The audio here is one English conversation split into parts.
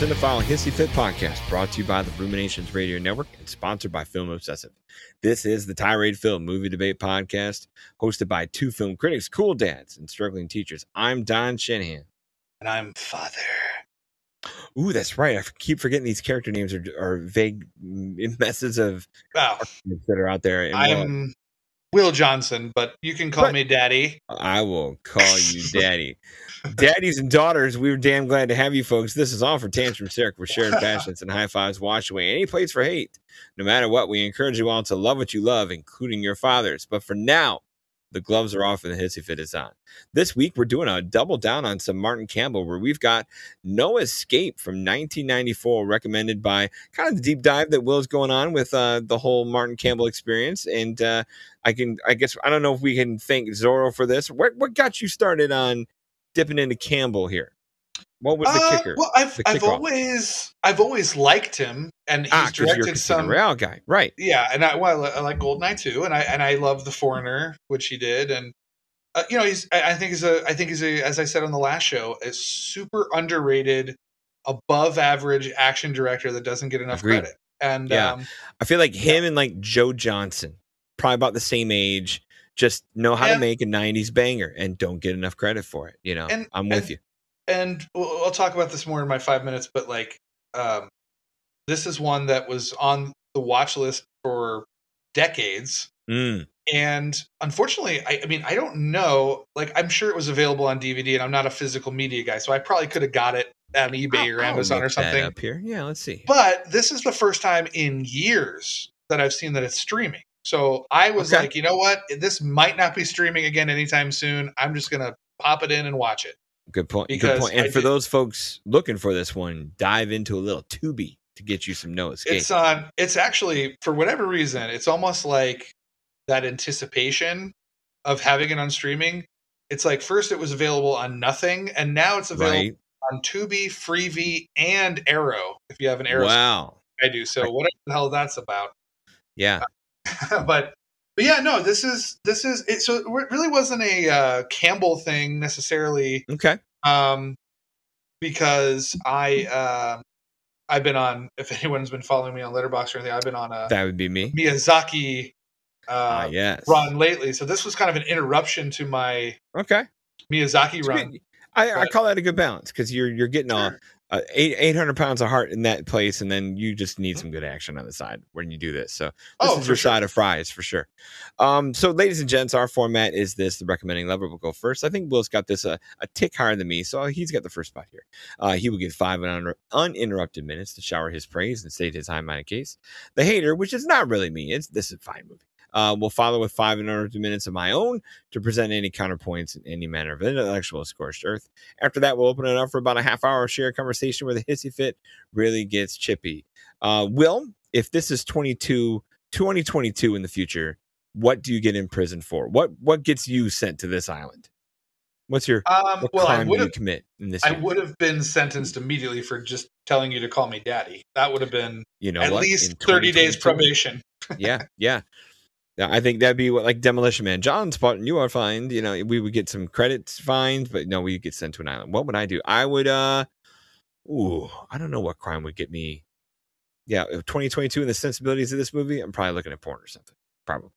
Cinephile Hissy Fit podcast, brought to you by the Ruminations Radio Network and sponsored by Film Obsessive. This is the Tirade Film Movie Debate podcast, hosted by two film critics, cool dads, and struggling teachers. I'm Don Shanahan. And I'm Father. Ooh, that's right. I keep forgetting these character names are, are vague messes of oh. Wow. that are out there. Uh, I'm Will Johnson, but you can call But- me Daddy. I will call you daddy. Daddies and daughters, we were damn glad to have you folks. This is all for Tantrum Circ with shared passions and high fives wash away any place for hate. No matter what, we encourage you all to love what you love, including your fathers. But for now, the gloves are off and the hissy fit is on. This week, we're doing a double down on some Martin Campbell, where we've got No Escape from 1994, recommended by kind of the deep dive that Will's going on with uh, the whole Martin Campbell experience. And uh, I can, I guess, I don't know if we can thank Zorro for this. What, what got you started on dipping into Campbell here? What was the Uh, kicker? Well, I've The I've always I've always liked him, and he's ah, directed some. Real guy, right? Yeah, and I well, I like Goldeneye too, and I and I love The Foreigner, which he did, and uh, you know he's I, I think he's a I think he's a as I said on the last show, a super underrated, above average action director that doesn't get enough Agreed. credit. And Yeah. um, I feel like him and like Joe Johnston, probably about the same age, just know how Yeah. to make a '90s banger and don't get enough credit for it. You know, And- I'm with and- you. And we'll, I'll talk about this more in my five minutes, but like, um, this is one that was on the watch list for decades. Mm, And unfortunately, I, I mean, I don't know. Like, I'm sure it was available on DVD, and I'm not a physical media guy, so I probably could have got it on eBay or I'll- I'll Amazon or something. up here. Yeah, let's see. But this is the first time in years that I've seen that it's streaming. So I was Okay. like, you know what? This might not be streaming again anytime soon. I'm just gonna pop it in and watch it. Good point. Good point. And I for did- those folks looking for this one, dive into a little Tubi to get you some no escape. It's on. It's actually for whatever reason, it's almost like that anticipation of having it on streaming. It's like first it was available on nothing, and now it's available right? on Tubi, Freevee, and Arrow. If you have an Arrow, Wow. I do. So whatever the hell that's about. Yeah. but but yeah, no, this is this is it. So it really wasn't a uh, Campbell thing necessarily, Okay. Um, because I um I've been on. If anyone's been following me on Letterboxd or anything, I've been on a That would be me. Miyazaki Ah, uh, yes. run lately. So this was kind of an interruption to my Okay. Miyazaki It's run. I, I call that a good balance because you're you're getting Sure. a eight eight hundred pounds of heart in that place, and then you just need some good action on the side when you do this. So this Oh, is your sure. side of fries for sure. Um, so ladies and gents, our format is this: the recommending lever will go first. I think Will's got this a, a tick higher than me, so he's got the first spot here. Uh, he will get five un- uninterrupted minutes to shower his praise and state his high-minded case. The hater, which is not really me, it's this is a fine movie. Uh, will follow with five minutes of my own to present any counterpoints in any manner of intellectual scorched earth. After that, we'll open it up for about a half hour of shared conversation where the hissy fit really gets chippy. Uh, Will, if this is 22, 2022 in the future, what do you get in prison for? What what gets you sent to this island? What's your Um, what well, I would have commit in this? I would have been sentenced immediately for just telling you to call me daddy. That would have been you know at what? least 30 days probation. yeah, yeah. I think that'd be what like Demolition Man. John Spartan you are fined. You know, we would get some credits fined, but no, we get sent to an island. What would I do? I would uh ooh, I don't know what crime would get me. Yeah, 2022 and the sensibilities of this movie, I'm probably looking at porn or something. Probably.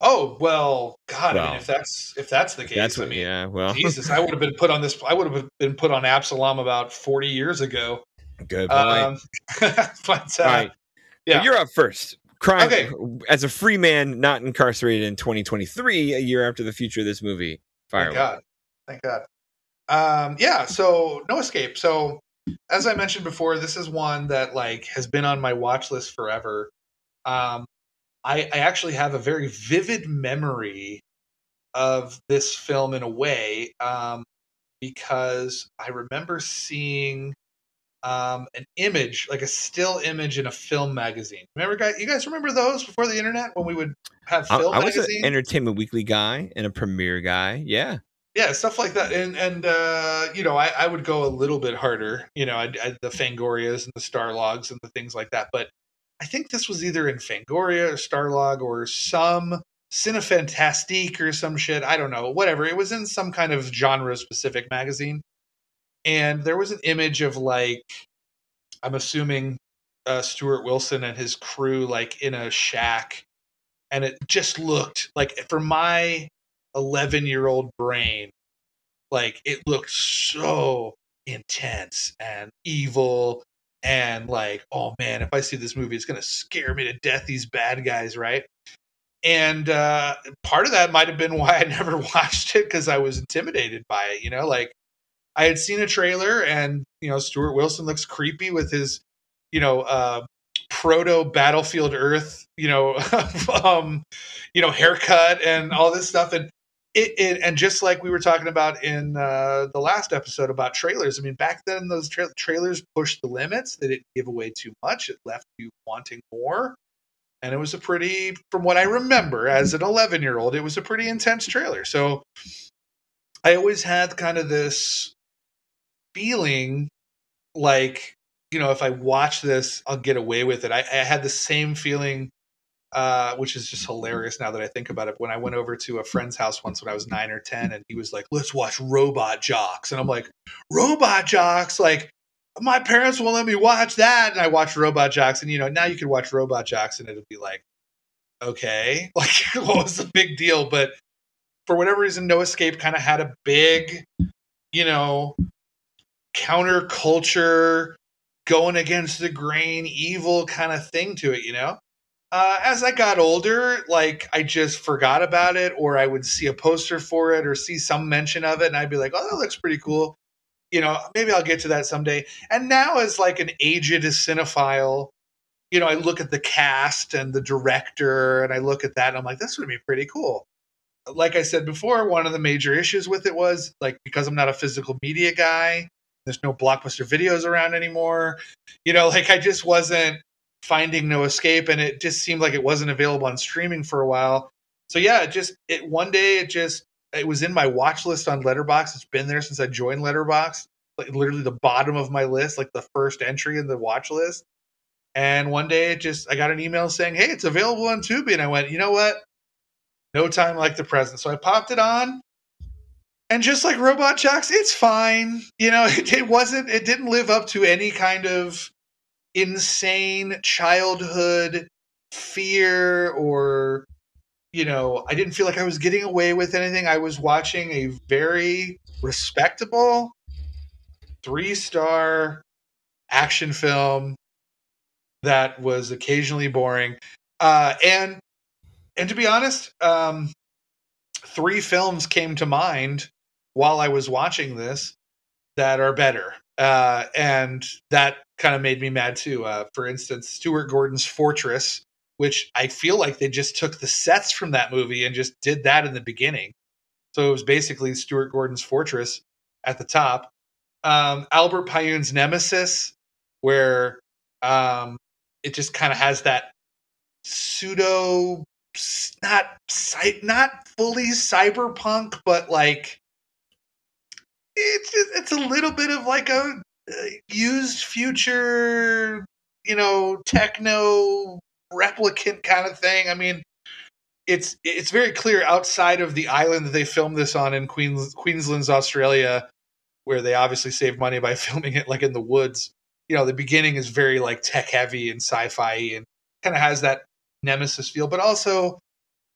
Oh well, God. I mean, if that's if that's the case, That's I what mean, yeah, well Jesus, I would have been put on this. I would have been put on Absalom about 40 years ago. good point. Um, but uh, All right. yeah. Well, you're up first. Crime Okay. as a free man not incarcerated in 2023, a year after the future of this movie. Thank. God. Thank God. Um, yeah, so no escape. So as I mentioned before, this is one that like has been on my watch list forever. Um, I, I actually have a very vivid memory of this film in a way, um, because I remember seeing um, an image, like a still image in a film magazine. Remember, guys? You guys remember those before the internet when we would have I, film I was an? Entertainment Weekly guy and a Premiere guy. Yeah. yeah stuff like that and and uh you know i, I would go a little bit harder you know I'd, I'd, the fangorias and the starlogs and the things like that but i think this was either in fangoria or starlog or some cinefantastique or some shit i don't know whatever it was in some kind of genre specific magazine and there was an image of like I'm assuming uh, Stuart Wilson and his crew like in a shack, and it just looked like for my 11 year old brain, like it looked so intense and evil and like oh man if i see this movie it's to scare me to death these bad guys right? And uh, part of that might have been why i never watched it because i was intimidated by it you know like i had seen a trailer and you know stuart wilson looks creepy with his you know uh, proto battlefield earth you know um you know haircut and all this stuff and it, it, and just like we were talking about in uh, the last episode about trailers, I mean, back then those tra- trailers pushed the limits. They didn't give away too much. It left you wanting more. And it was a pretty, from what I remember as an 11 year old, it was a pretty intense trailer. So I always had kind of this feeling like, you know, if I watch this, I'll get away with it. I, I had the same feeling uh, which is just hilarious now that I think about it. When I went over to a friend's house once when I was nine or 10, and he was like, let's watch Robot Jox. And I'm like, Robot Jox? Like, my parents won't let me watch that. And I watched Robot Jox. And, you know, now you can watch Robot Jox and it'll be like, okay, like, what was the big deal? But for whatever reason, No Escape kind of had a big, you know, counterculture, going against the grain, evil kind of thing to it, you know? Uh, as I got older, like I just forgot about it, or I would see a poster for it or see some mention of it, and I'd be like, "Oh, that looks pretty cool." You know, maybe I'll get to that someday. And now, as like an aged cinephile, you know, I look at the cast and the director, and I look at that, and I'm like, "This would be pretty cool." Like I said before, one of the major issues with it was like because I'm not a physical media guy. There's no blockbuster videos around anymore. You know, like I just wasn't finding no escape and it just seemed like it wasn't available on streaming for a while. So yeah it just it one day it just it was in my watch list on Letterboxd it's been there since i joined Letterboxd like literally the bottom of my list like the first entry in the watch list. And one day it just i got an email saying hey it's available on tubi. And i went you know what? No time like the present. So i popped it on and just like robot jox it's fine. You know it, it wasn't it didn't live up to any kind of insane childhood fear or you know i didn't feel like i was getting away with anything. I was watching a very respectable three star action film that was occasionally boring. Uh, and and to be honest um, three films came to mind while i was watching this that are better uh, and that kind of made me mad too. Uh, for instance, Stuart Gordon's Fortress, which I feel like they just took the sets from that movie and just did that in the beginning. So it was basically Stuart Gordon's Fortress at the top. Um, Albert Pyun's Nemesis, where um, it just kind of has that pseudo, not not fully cyberpunk, but like it's just, it's a little bit of like a uh, used future, you know, techno replicant kind of thing. I mean, it's it's very clear outside of the island that they filmed this on in Queens, Queensland's Australia, where they obviously saved money by filming it like in the woods. You know, the beginning is very like tech heavy and sci-fi and kind of has that nemesis feel, but also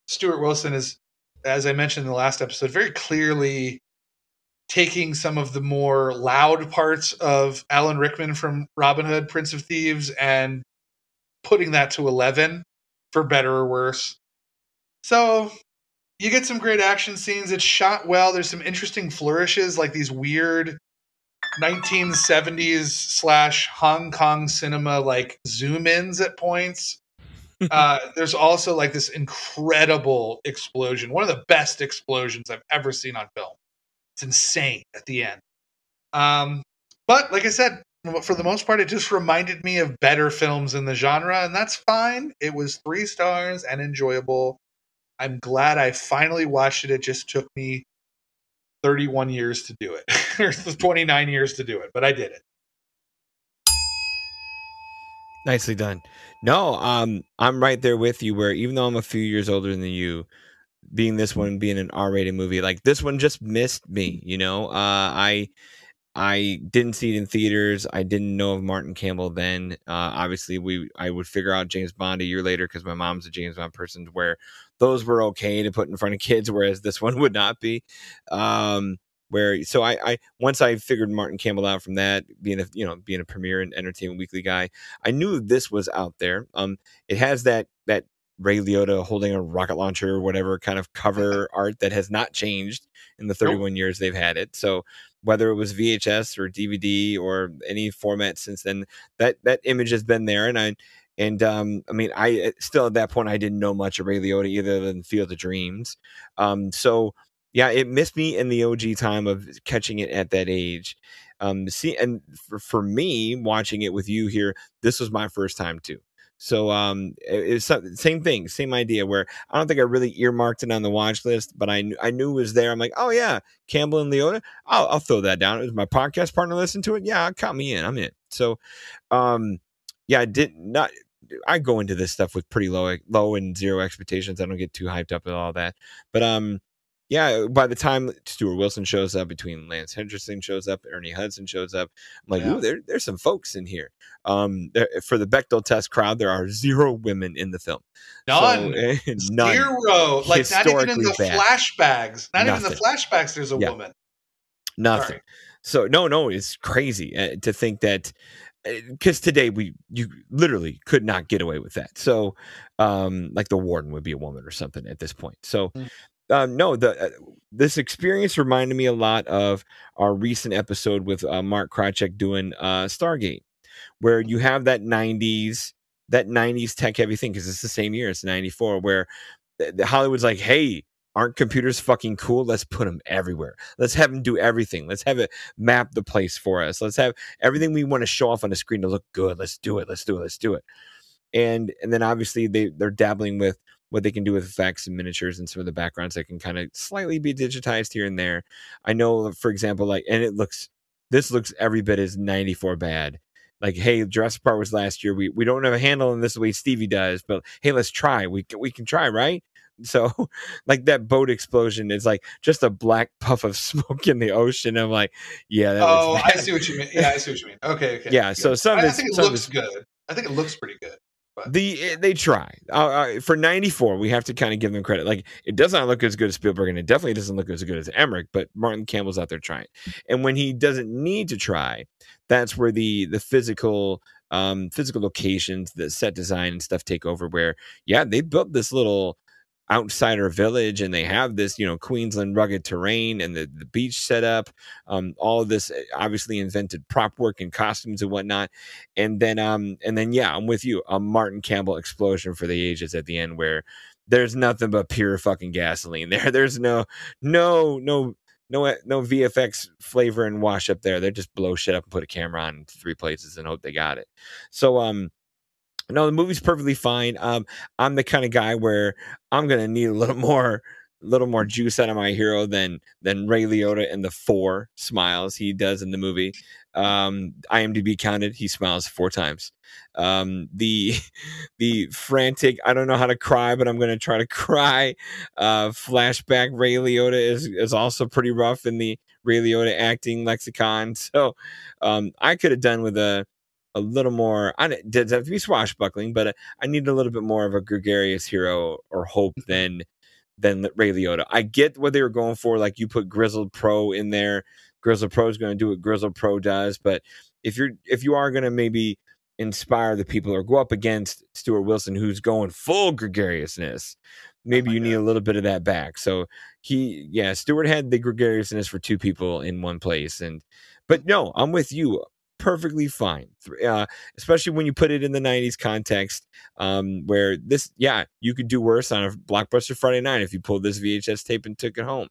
Stuart Wilson is, as I mentioned in the last episode, very clearly taking some of the more loud parts of Alan Rickman from Robin Hood, Prince of Thieves, and putting that to 11 for better or worse. So you get some great action scenes. It's shot well. There's some interesting flourishes, like these weird 1970s slash Hong Kong cinema like zoom ins at points. uh, there's also like this incredible explosion, one of the best explosions I've ever seen on film. It's insane at the end. Um, but like I said, for the most part, it just reminded me of better films in the genre, and that's fine. It was three stars and enjoyable. I'm glad I finally watched it. It just took me 31 years to do it, or 29 years to do it, but I did it. Nicely done. No, um, I'm right there with you. Where even though I'm a few years older than you, being this one being an R-rated movie, like this one just missed me. You know, uh, I I didn't see it in theaters. I didn't know of Martin Campbell then. Uh, obviously, we I would figure out James Bond a year later because my mom's a James Bond person, where those were okay to put in front of kids, whereas this one would not be. Um, where so I, I once I figured Martin Campbell out from that being a you know being a premiere and entertainment weekly guy, I knew this was out there. Um, it has that that Ray Liotta holding a rocket launcher or whatever kind of cover art that has not changed in the 31 nope. years they've had it. So whether it was VHS or DVD or any format since then, that that image has been there. And I and um, I mean, I eh, still at that point I didn't know much of Ray Liotta either than Field of Dreams. Um, so yeah, it missed me in the OG time of catching it at that age. Um, see, and for, for me watching it with you here, this was my first time too. So um, it's same thing, same idea. Where I don't think I really earmarked it on the watch list, but I knew I knew it was there. I'm like, oh yeah, Campbell and Liotta. I'll, I'll throw that down. It was my podcast partner listen to it. Yeah, count me in. I'm in. So, um, yeah, I did not. I go into this stuff with pretty low, low and zero expectations. I don't get too hyped up with all that. But um, yeah, by the time Stuart Wilson shows up, between Lance Henriksen shows up, Ernie Hudson shows up, I'm like, yeah. ooh, there, there's some folks in here. Um, there, for the Bechdel test crowd, there are zero women in the film. None. So, none. Zero. Like not even in the bad. flashbacks. Not Nothing. even in the flashbacks. There's a yeah. woman. Nothing. Sorry. So no, no, it's crazy uh, to think that because uh, today we you literally could not get away with that. So, um, like the warden would be a woman or something at this point. So, mm um, no, the uh, this experience reminded me a lot of our recent episode with uh, Mark Krychek doing uh, Stargate, where you have that '90s that '90s tech heavy thing because it's the same year, it's '94, where the Hollywood's like, hey. Aren't computers fucking cool? Let's put them everywhere. Let's have them do everything. Let's have it map the place for us. Let's have everything we want to show off on the screen to look good. Let's do it. Let's do it. Let's do it. And and then obviously they they're dabbling with what they can do with effects and miniatures and some of the backgrounds that can kind of slightly be digitized here and there. I know, uh, for example, like, and it looks, this looks every bit as 94 bad. Like, hey, Jurassic Park was last year. We we don't have a handle on this the way Stevie does, but hey, let's try. We we can try, right? So, like that boat explosion is like just a black puff of smoke in the ocean. I'm like, yeah. oh, I see what you mean. Yeah, I see what you mean. Okay, okay. Yeah. So some I, I think it looks good. I think it looks pretty good. But. The they try uh, uh, for '94. We have to kind of give them credit. Like it does not look as good as Spielberg, and it definitely doesn't look as good as Emmerich. But Martin Campbell's out there trying, and when he doesn't need to try, that's where the the physical um physical locations, the set design and stuff take over. Where yeah, they built this little outsider village and they have this you know queensland rugged terrain and the, the beach setup um, all of this eh, obviously invented prop work and costumes and whatnot and then um and then yeah i'm with you a martin campbell explosion for the ages at the end where there's nothing but pure fucking gasoline there there's no no no no eh, no VFX flavor and wash up there. They just blow shit up and put a camera on three places and hope they got it. So um no, the movie's perfectly fine. Um, I'm the kind of guy where I'm gonna need a little more, little more juice out of my hero than than Ray Liotta and the four smiles he does in the movie. Um, IMDb counted, he smiles four times. Um, the the frantic, I don't know how to cry, but I'm gonna try to cry. Uh, flashback Ray Liotta is is also pretty rough in the Ray Liotta acting lexicon. So um, I could have done with a a little more. I does have to be swashbuckling, but uh, I need a little bit more of a gregarious hero or hope mm-hmm. than than Ray Liotta. I get what they were going for. Like you put Grizzled Pro in there. Grizzled Pro is going to do what Grizzled Pro does. But if you're if you are going to maybe inspire the people or go up against Stuart Wilson, who's going full gregariousness, maybe oh you God. need a little bit of that back. So he, yeah, Stuart had the gregariousness for two people in one place, and but no, I'm with you perfectly fine, uh, especially when you put it in the 90s context um, where this, yeah, you could do worse on a blockbuster Friday night if you pulled this VHS tape and took it home.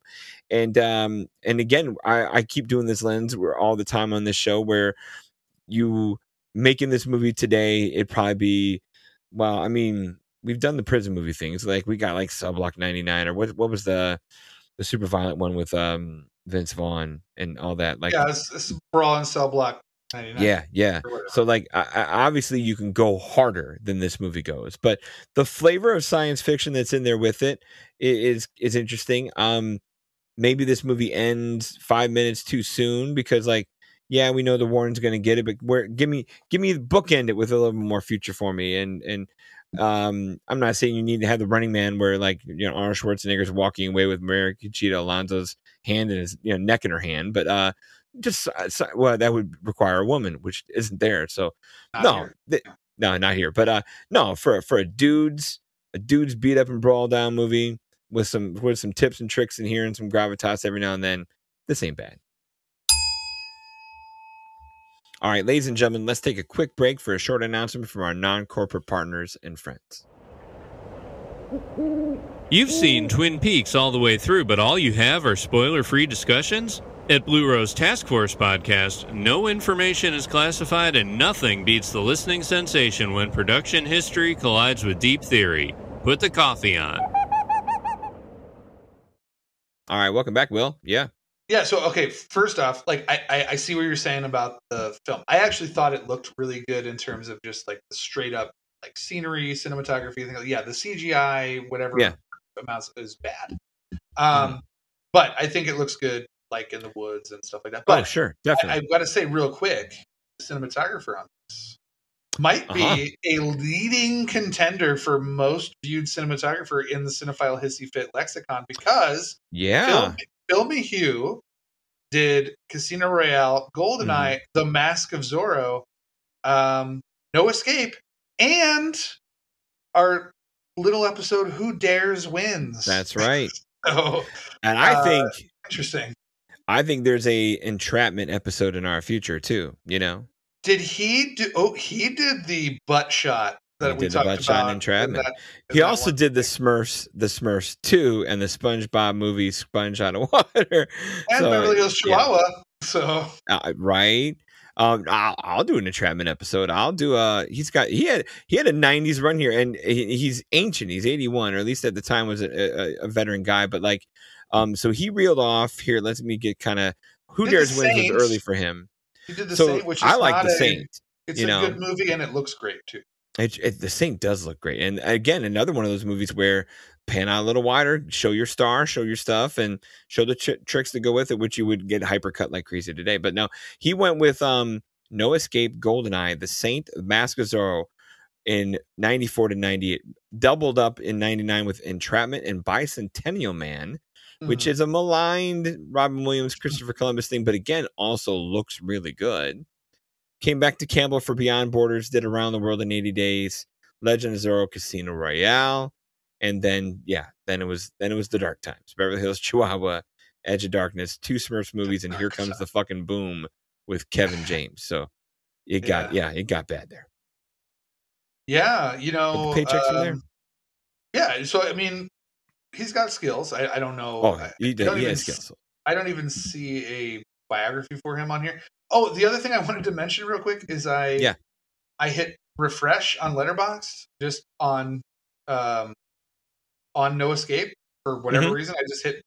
And, um, and again, I, I keep doing this lens where all the time on this show where you making this movie today, it'd probably be, well, I mean, we've done the prison movie things. Like we got like Cell Block 99 or what, what was the, the super violent one with, um, Vince Vaughn and all that. Like, yeah, it's, it's Brawl and Cell Block yeah, yeah. So like, I, I, obviously, you can go harder than this movie goes, but the flavor of science fiction that's in there with it is is interesting. Um, maybe this movie ends five minutes too soon because like yeah, we know the Warren's going to get it, but where give me give me bookend it with a little more future for me. And and um, I'm not saying you need to have the Running Man where like you know Arnold Schwarzenegger's walking away with Maria Conchita Alonso's hand in his you know neck in her hand, but uh, just well that would require a woman, which isn't there. So Not no, here. th- no, not here. But uh, no, for for a dude's a dude's beat up and brawl down movie with some with some tips and tricks in here and some gravitas every now and then, this ain't bad. All right, ladies and gentlemen, let's take a quick break for a short announcement from our non corporate partners and friends. You've seen Twin Peaks all the way through, but all you have are spoiler free discussions? At Blue Rose Task Force Podcast, no information is classified and nothing beats the listening sensation when production history collides with deep theory. Put the coffee on. All right, welcome back, Will. Yeah. Yeah. So okay, first off, like I, I I see what you're saying about the film. I actually thought it looked really good in terms of just like the straight up like scenery, cinematography. Thing. Yeah, the CGI, whatever Yeah. amounts is bad. Um, but I think it looks good, like in the woods and stuff like that. But oh, sure. I, Definitely. I've got to say real quick, the cinematographer on this might be Uh-huh. a leading contender for most viewed cinematographer in the Cinephile Hissy Fit lexicon because yeah. Phil, Phil did Casino Royale, GoldenEye, Mm-hmm. The Mask of Zorro, um, No Escape, and our little episode Who Dares Wins. That's right. so And I Uh, think interesting. I think there's a entrapment episode in our future too, you know. Did he do? Oh, he did the butt shot that He we did the talked butt shot about. in in Entrapment. that- in He also did the Smurfs, the Smurfs 2 and the SpongeBob movie Sponge Out of Water. and So, Beverly Hills yeah. Chihuahua. So Uh, right? Um, I'll, I'll do an entrapment episode. I'll do a. He's got he had he had a '90s run here, and he, he's ancient. He's 81, or at least at the time was a, a, a veteran guy. But like, um, so he reeled off here. Let me get kind of who Did dares wins was Saint. early for him. he did the so Saint, which is I like the a, Saint. It's a know. good movie and it looks great too. It, it, the Saint does look great, and again, another one of those movies where pan out a little wider, show your star, show your stuff, and show the ch- tricks to go with it, which you would get hypercut like crazy today. But no, he went with um, No Escape, Goldeneye, The Saint, Mask of Zorro in '94 to '98, doubled up in '99 with Entrapment and Bicentennial Man, which Mhm. is a maligned Robin Williams, Christopher Columbus thing, but again, also looks really good. Came back to Campbell for Beyond Borders, did Around the World in 80 Days, Legend of Zorro, Casino Royale, and then yeah, then it was then it was the Dark Times, Beverly Hills Chihuahua, Edge of Darkness, two Smurfs movies, and here comes the fucking boom with Kevin James. So it got yeah, it got bad there. Yeah, you know, But the paychecks were there. um, Yeah, so I mean, he's got skills. I, I don't know. Oh, he, I don't he even skills. I don't even see a biography for him on here. Oh, the other thing I wanted to mention real quick is I Yeah. I hit refresh on Letterboxd just on um on No Escape for whatever Mhm. reason. I just hit.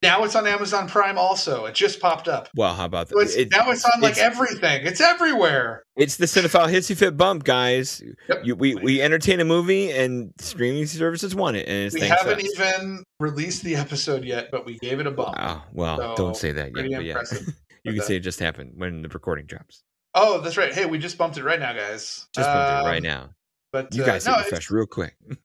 Now it's on Amazon Prime. Also, it just popped up. Well, how about that? So it's, It- now it's on like it's- everything. It's everywhere. It's the Cinephile Hissy Fit bump, guys. Yep. You, we we entertain a movie, and streaming services want it, and We haven't us. even released the episode yet, but we gave it a bump. Wow. Well, So, don't say that yet. But yeah, you can that. say it just happened when the recording drops. Oh, that's right. Hey, we just bumped it right now, guys. Just bumped it Um, right now. But You uh, guys no, hit it's- refresh real quick.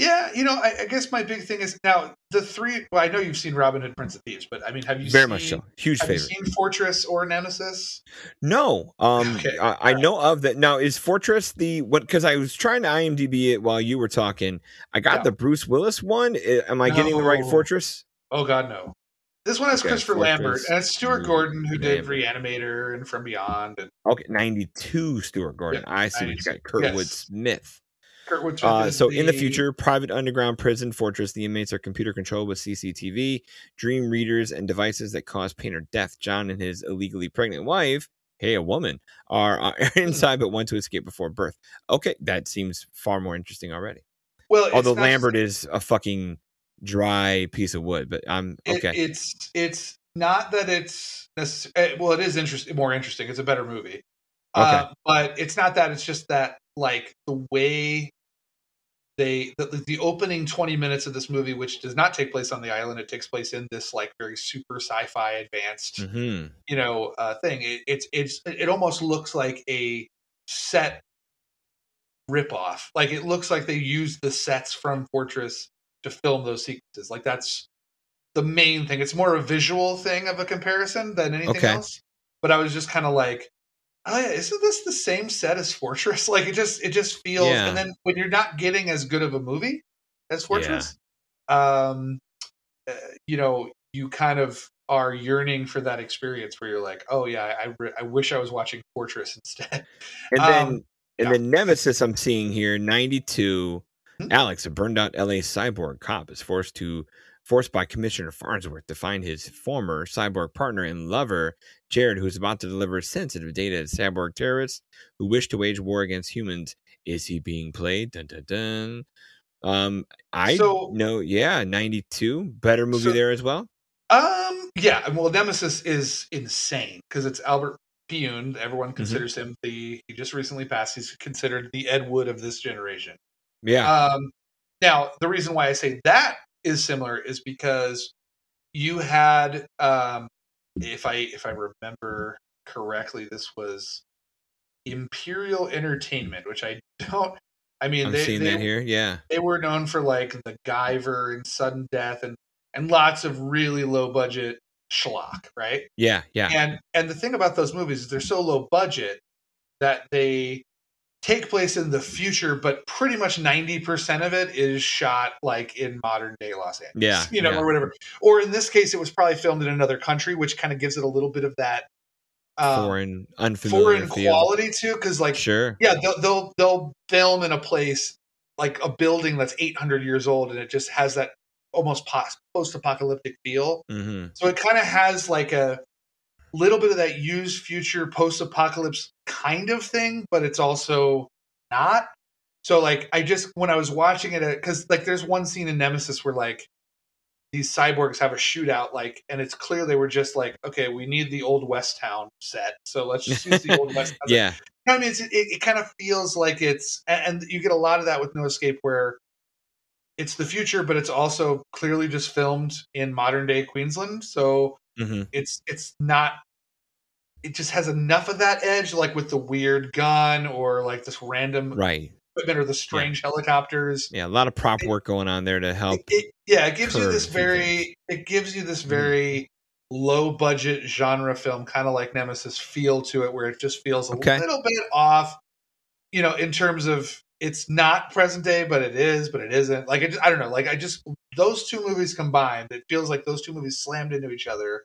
Yeah, you know, I, I guess my big thing is now the three. Well, I know you've seen Robin Hood, Prince of Thieves, but I mean, have you Very seen, much so. Huge Have you seen Fortress or Nemesis? No, um, Okay, I, I know of that. Now, is Fortress the what? Because I was trying to IMDb it while you were talking. I got Yeah. the Bruce Willis one. Am I getting the right Fortress? Oh God, no. This one has Okay, Christopher Fortress, Lambert and it's Stuart Gordon who did. Reanimator and From Beyond and Okay, ninety-two. Stuart Gordon. I see 92, said. Kurtwood yes. Smith. Uh, so in the future, private underground prison fortress, the inmates are computer controlled with CCTV, dream readers, and devices that cause pain or death. John and his illegally pregnant wife, hey, a woman, are, are inside but want to escape before birth. Okay, that seems far more interesting already. well, Although Lambert is a fucking dry piece of wood, but I'm It- okay. it's it's not that it's eh, well, it is interesting, more interesting. It's a better movie, uh, but it's not that. It's just that like the way they the, the opening 20 minutes of this movie which does not take place on the island it takes place in this like very super sci-fi advanced hmm you know uh thing. It, it's it's it almost looks like a set ripoff. Like it looks like they used the sets from fortress to film those sequences. Like that's the main thing. It's more a visual thing of a comparison than anything Okay. else but i was just kind of like oh yeah isn't this the same set as fortress like it just it just feels Yeah. and then when you're not getting as good of a movie as fortress um uh, you know you kind of are yearning for that experience where you're like oh yeah i, re- I wish i was watching fortress instead And then Um, and yeah. then Nemesis I'm seeing here, 92. Hmm? Alex, a burned out LA cyborg cop, is forced to forced by Commissioner Farnsworth to find his former cyborg partner and lover, Jared, who is about to deliver sensitive data to cyborg terrorists who wish to wage war against humans. Is he being played? Dun dun dun. Um, I So- know, yeah, 92. Better movie So- there as well. Um, yeah, well, Nemesis is insane because it's Albert Pyun. Everyone Mm-hmm. considers him the. He just recently passed. He's considered the Ed Wood of this generation. Yeah. Um, now, the reason why I say that is similar is because you had, um, if I if I remember correctly, this was Imperial Entertainment, which I don't. I mean, I'm they, seeing they, that here. Yeah. they were known for like the Guyver and Sudden Death and and lots of really low budget schlock, right? Yeah. Yeah. And and the thing about those movies is they're so low budget that they take place in the future, but pretty much ninety percent of it is shot like in modern day Los Angeles, Yeah, you know, yeah. or whatever. Or in this case, it was probably filmed in another country, which kind of gives it a little bit of that um, foreign, unfamiliar foreign quality too, because like Sure. yeah, they'll, they'll they'll film in a place like a building that's 800 years old, and it just has that almost post apocalyptic feel. hmm So it kind of has like a little bit of that used future post apocalypse kind of thing, but it's also not. So like I just when I was watching it because like there's one scene in Nemesis where like these cyborgs have a shootout like and it's clear they were just like okay we need the old west town set so let's just use the old west town. Yeah. I mean, it's, it, it kind of feels like it's, and, and you get a lot of that with No Escape, where it's the future, but it's also clearly just filmed in modern day Queensland. So hmm it's it's not. It just has enough of that edge, like with the weird gun or like this random Right. equipment or the strange helicopters. Yeah. A lot of prop It- work going on there to help. It, it- yeah, it gives you this very, it gives you this Mhm. very low budget genre film, kind of like Nemesis feel to it, where it just feels a Okay. little bit off. You know, in terms of it's not present day, but it is, but it isn't. Like it, I don't know. Like I just those two movies combined, it feels like those two movies slammed into each other,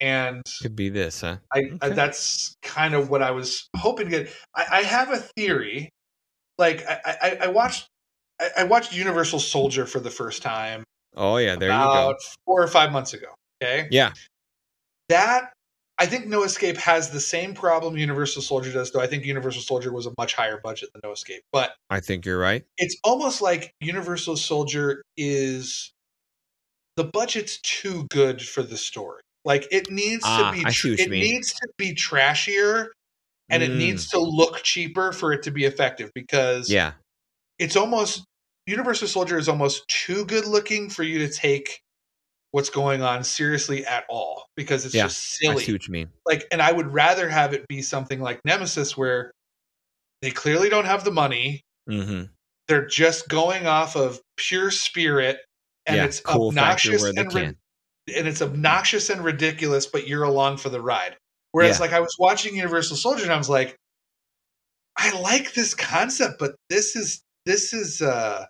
and Could be this, huh? I, I that's kind of what I was hoping to get. I, I have a theory. Like I, I, I watched I, I watched Universal Soldier for the first time Oh yeah, there you go. four or five months ago. Okay. Yeah. That I think No Escape has the same problem Universal Soldier does, though I think Universal Soldier was a much higher budget than No Escape. But I think you're right. it's almost like Universal Soldier is the budget's too good for the story. Like it needs Ah, to be I you it mean. needs to be trashier and it Mm, needs to look cheaper for it to be effective because Yeah. it's almost Universal Soldier is almost too good looking for you to take what's going on seriously at all because it's Yeah, just I silly. see what you mean. Like, and I would rather have it be something like Nemesis where they clearly don't have the money. hmm They're just going off of pure spirit, and yeah. it's cool obnoxious and can. And it's obnoxious and ridiculous, but you're along for the ride. Whereas, Yeah. like, I was watching Universal Soldier, and I was like, I like this concept, but this is this is uh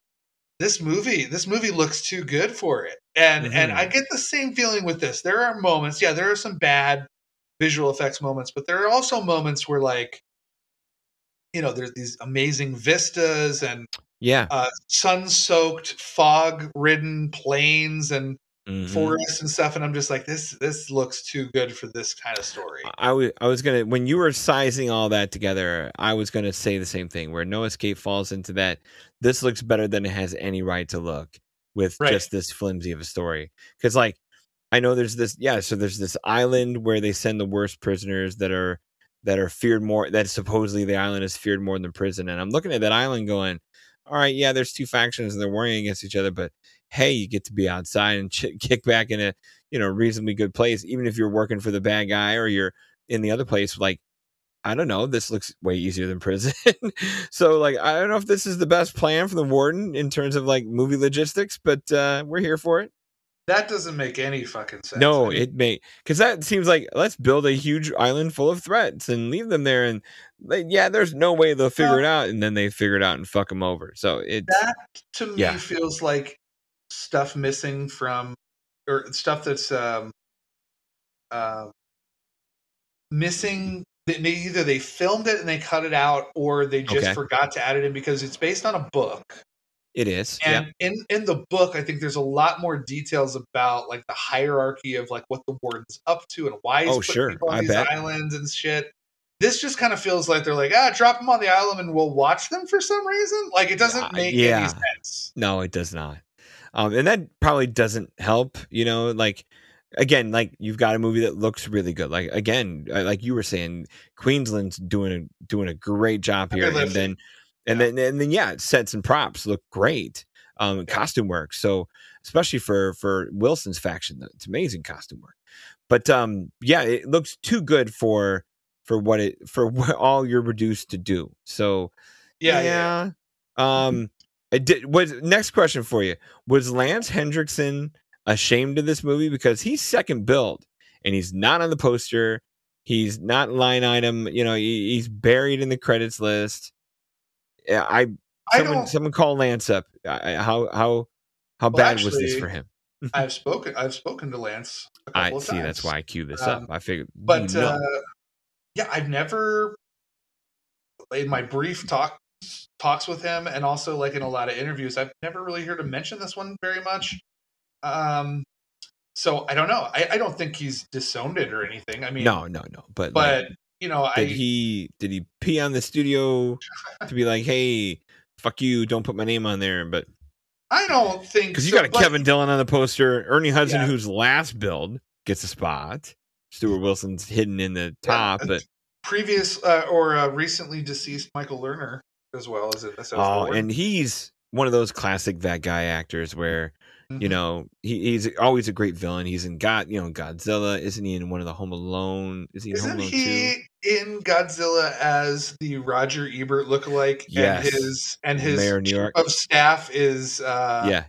this movie. This movie looks too good for it, and and Mhm. I get the same feeling with this. There are moments, yeah, there are some bad visual effects moments, but there are also moments where, like, you know, there's these amazing vistas and Yeah. uh, sun-soaked, fog-ridden plains and Mhm. forests and stuff and i'm just like this this looks too good for this kind of story I was I was gonna when you were sizing all that together, I was gonna say the same thing. Where No Escape falls into that. This looks better than it has any right to look with Right. just this flimsy of a story. Because like I know there's this yeah, so there's this island where they send the worst prisoners that are that are feared more. That supposedly the island is feared more than prison. And I'm looking at that island going, all right, yeah, there's two factions and they're warring against each other, but hey, you get to be outside and ch- kick back in a you know reasonably good place, even if you're working for the bad guy or you're in the other place. Like, I don't know, this looks way easier than prison. so, like, I don't know if this is the best plan for the warden in terms of like movie logistics, but uh, we're here for it. That doesn't make any fucking sense. No, I mean, it may because that seems like let's build a huge island full of threats and leave them there, and like, yeah, there's no way they'll figure it out, and then they figure it out and fuck them over. So it that to me Yeah. feels like stuff missing from or stuff that's um uh, missing they- either they filmed it and they cut it out or they just Okay. forgot to add it in because it's based on a book it is. Yeah. and in in the book i think there's a lot more details about like the hierarchy of like what the warden's up to and why he's Oh, putting sure. people on I these bet. islands and shit this just kind of feels like they're like ah drop them on the island and we'll watch them for some reason like it doesn't Uh, make yeah. any sense No, it does not. Um, and that probably doesn't help. You know, like again, like you've got a movie that looks really good. Like again, uh, like you were saying, Queensland's doing a doing a great job here, and then and then and then yeah, sets and props look great. Um, costume work. So especially for for Wilson's faction, it's amazing costume work. But um, yeah, it looks too good for for what it for what all you're reduced to do. So yeah yeah, yeah. Um, it did. Was next question for you? Was Lance Henriksen ashamed of this movie because he's second billed and he's not on the poster? He's not line item. You know, he, he's buried in the credits list. I I someone don't someone call Lance up. I, I- how how how Well, bad was this for him? I've spoken. I've spoken to Lance a couple I see. times. That's why I queued this Um, up. I figured, But you know. uh, yeah, I've never in my brief talk talks with him, and also like in a lot of interviews, I've never really heard him mention this one very much. Um, so I don't know. I, I don't think he's disowned it or anything. I mean, no, no, no. But like, but you know, I did he did he pee on the studio to be like, hey, fuck you, don't put my name on there? But I don't think because you got a but- Kevin Dillon on the poster, Ernie Hudson, Yeah. whose last build gets a spot. Stuart Wilson's hidden in the top, but previous uh, or uh, recently deceased Michael Lerner as well as in this. oh, and he's one of those classic that guy actors where you Mhm. know he, he's always a great villain. He's in God, you know, Godzilla. Isn't he in one of the Home Alone? Is he? In Isn't Alone he too? in Godzilla as the Roger Ebert lookalike? Yes. And his and his Mayor of New York. of staff is uh, yeah.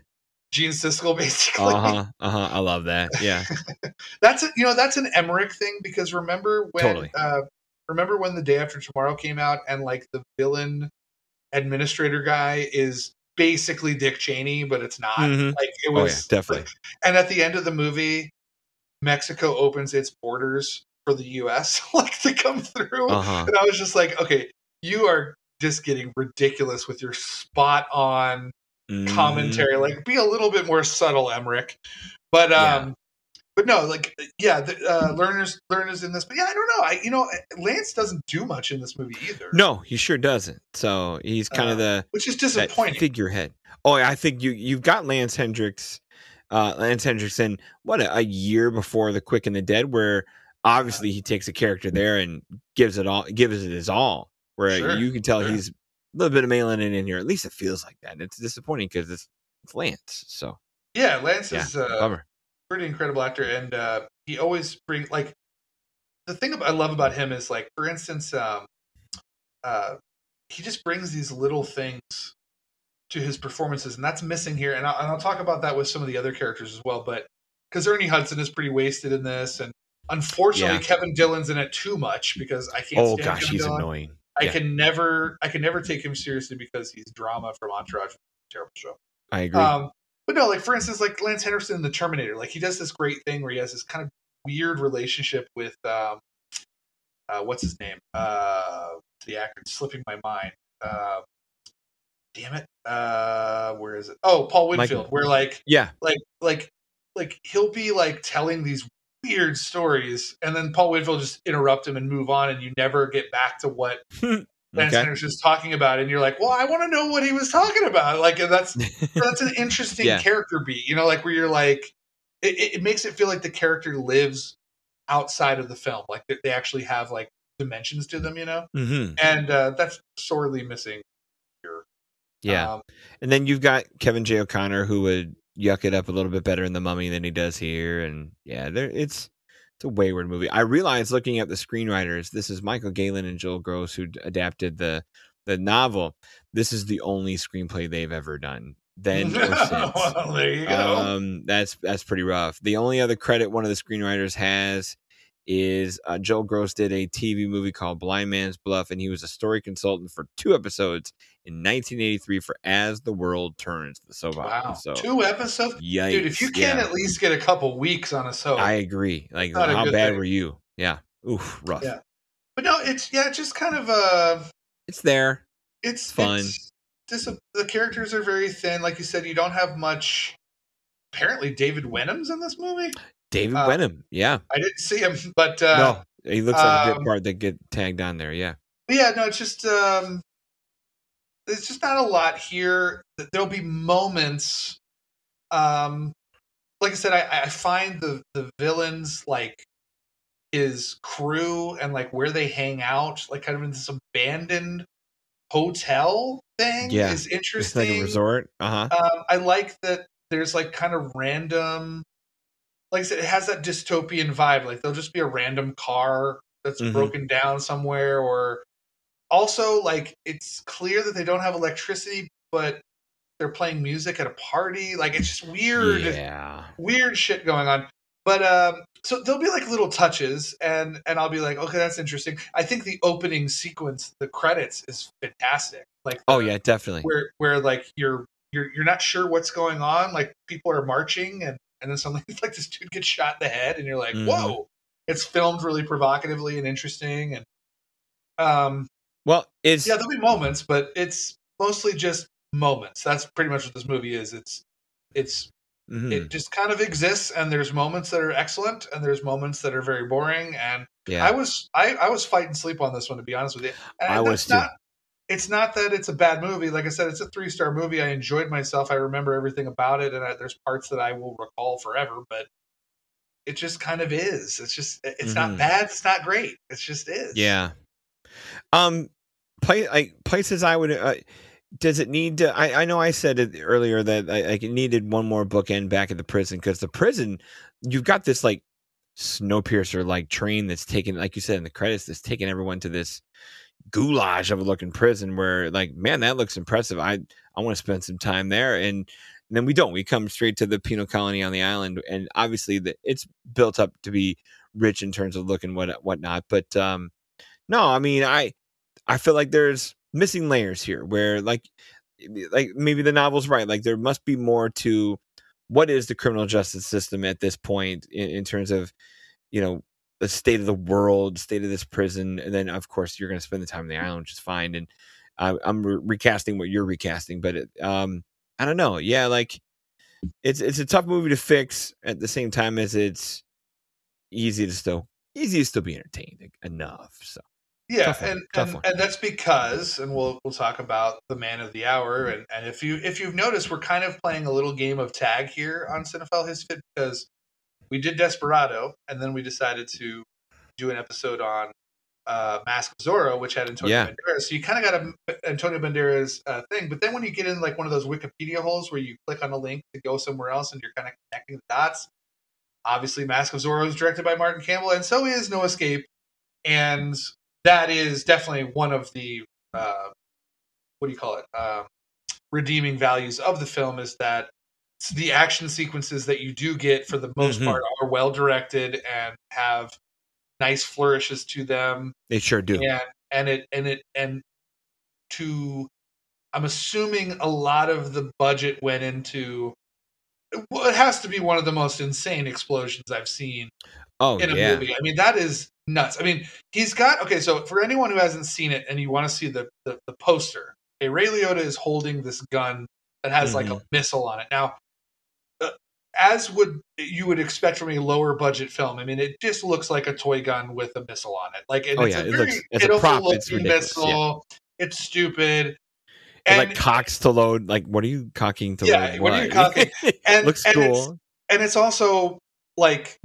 Gene Siskel, basically. Uh huh. Uh huh. I love that. Yeah. That's a, you know that's an Emmerich thing because remember when Totally. uh, remember when the day after tomorrow came out and like the villain administrator guy is basically Dick Cheney, but it's not. Mhm. Like it Oh yeah. was Definitely. And at the end of the movie, Mexico opens its borders for the U.S. like to come through, Uh huh. and I was just like, okay, you are just getting ridiculous with your spot on Mm-hmm. commentary. Like, be a little bit more subtle, Emmerich. But Yeah. um, but no, like, yeah, the, uh, learners learners in this. But yeah, I don't know. I you know, Lance doesn't do much in this movie either. No, he sure doesn't. So he's kind Uh, of the which is disappointing. figurehead. Oh, I think you you've got Lance Hendricks, uh, Lance Henriksen. What a, a year before the Quick and the Dead, where obviously he takes a character there and gives it all, gives it his all. Where Sure, you can tell sure. he's a little bit of mailing it in here. At least it feels like that. It's disappointing because it's it's Lance. So yeah, Lance yeah, is uh, bummer. Pretty incredible actor, and uh, he always bring like the thing I love about him is like, for instance, um, uh, he just brings these little things to his performances, and that's missing here. And I'll, and I'll talk about that with some of the other characters as well. But because Ernie Hudson is pretty wasted in this, and unfortunately, Yeah. Kevin Dillon's in it too much because I can't. Oh gosh, Kevin he's Dillon. annoying. I Yeah. can never, I can never take him seriously because he's drama from Entourage. Terrible show. I agree. Um, but no, like for instance, like Lance Henriksen in The Terminator, like he does this great thing where he has this kind of weird relationship with um, uh, what's his name? Uh, the actor it's slipping my mind. Uh, damn it. Uh, where is it? Oh, Paul Winfield. Where like yeah, like like like he'll be like telling these weird stories, and then Paul Winfield just interrupt him and move on, and you never get back to what Lance okay. just talking about, it, and you're like, well, I want to know what he was talking about. Like, and that's that's an interesting Yeah. character beat, you know, like where you're like, it, it- makes it feel like the character lives outside of the film, like they, they actually have like dimensions to them, you know, hmm and uh, that's sorely missing here. Yeah. Um, And then you've got Kevin J. O'Connor who would yuck it up a little bit better in the Mummy than he does here, and yeah, there it's it's a wayward movie. I realized looking at the screenwriters, this is Michael Gaylin and Joel Gross who adapted the the novel. This is the only screenplay they've ever done. Then or since. well, there you go. Um, that's that's pretty rough. The only other credit one of the screenwriters has is uh, Joel Gross did a TV movie called Blind Man's Bluff, and he was a story consultant for two episodes in 1983 for As the World Turns, the soap opera. wow, So, two episodes, yikes, dude. If you can yeah. at least get a couple weeks on a soap, I agree. Like, how bad thing. were you? Yeah, oof, rough. Yeah. but no, it's yeah, it's just kind of uh It's there. it's Fun. It's dis- the characters are very thin, like you said. You don't have much. Apparently, David Wenham's in this movie. David Uh, Wenham. Yeah. I didn't see him, but uh, no, he looks like a um, bit part that get tagged on there. Yeah. But yeah, no, it's just um there's just not a lot here. There'll be moments. Um like I said, I, I find the the villains like his crew and like where they hang out, like kind of in this abandoned hotel thing Yeah, is It's interesting. like a resort. Uh huh. Um, I like that there's like kind of random, like I said, it has that dystopian vibe. Like there'll just be a random car that's Mhm. broken down somewhere, or also like it's clear that they don't have electricity, but they're playing music at a party. Like it's just weird, Yeah. weird shit going on. But um, so there'll be like little touches, and and I'll be like, okay, that's interesting. I think the opening sequence, the credits, is fantastic. Like Oh yeah, definitely. where where like you're you're you're not sure what's going on. Like people are marching, and and then suddenly it's like this dude gets shot in the head, and you're like, Mhm. whoa! It's filmed really provocatively and interesting, and um Well, it's yeah, there'll be moments, but it's mostly just moments. That's pretty much what this movie is. It's it's mhm, it just kind of exists, and there's moments that are excellent, and there's moments that are very boring, and yeah. I was I, I was fighting sleep on this one to be honest with you. And I was that's too. It's not that it's a bad movie. Like I said, it's a three star movie. I enjoyed myself. I remember everything about it, and I, there's parts that I will recall forever. But it just kind of is. It's just it's Mhm. not bad. It's not great. It just is. Yeah. Um, play like places I would. Uh, does it need to? I I know I said it earlier that I, needed one more bookend back at the prison because the prison, you've got this like snowpiercer like train that's taking like you said in the credits that's taking everyone to this goulash of a looking prison where like man that looks impressive i i want to spend some time there and, and then we don't we come straight to the penal colony on the island and obviously the, it's built up to be rich in terms of looking what whatnot but um no i mean i i feel like there's missing layers here where like like maybe the novel's right like there must be more to what is the criminal justice system at this point in, in terms of you know the state of the world state of this prison and then of course you're going to spend the time on the island which is fine and I, i'm re- recasting what you're recasting but it, um i don't know yeah like it's it's a tough movie to fix at the same time as it's easy to still easy to still be entertained enough so yeah, Tough and tough and, and that's because, and we'll we'll talk about the man of the hour, and and if you if you've noticed, we're kind of playing a little game of tag here on Cinephile Hissy Fit because we did Desperado, and then we decided to do an episode on uh, Mask of Zorro, which had Antonio Yeah. Banderas. So you kind of got a Antonio Banderas uh, thing, but then when you get in like one of those Wikipedia holes where you click on a link to go somewhere else, and you're kind of connecting the dots. Obviously, Mask of Zorro is directed by Martin Campbell, and so is No Escape, and that is definitely one of the uh, what do you call it? Um, redeeming values of the film is that the action sequences that you do get for the most Mhm. part are well directed and have nice flourishes to them. They sure do. And and it and it and to i'm assuming a lot of the budget went into well, it has to be one of the most insane explosions i've seen oh in a yeah movie. I mean, that is nuts. I mean, he's got okay. So for anyone who hasn't seen it and you want to see the the, the poster, okay, Ray Liotta is holding this gun that has like Mm-hmm. a missile on it. Now, uh, as would you would expect from a lower budget film, I mean, it just looks like a toy gun with a missile on it. Like, Oh, it's yeah, a it very looks- as a prop, it's ridiculous, yeah. It's stupid. And, like cocks to load like what are you cocking to Yeah, load what are you cocking? And- looks and it's- cool and it's also like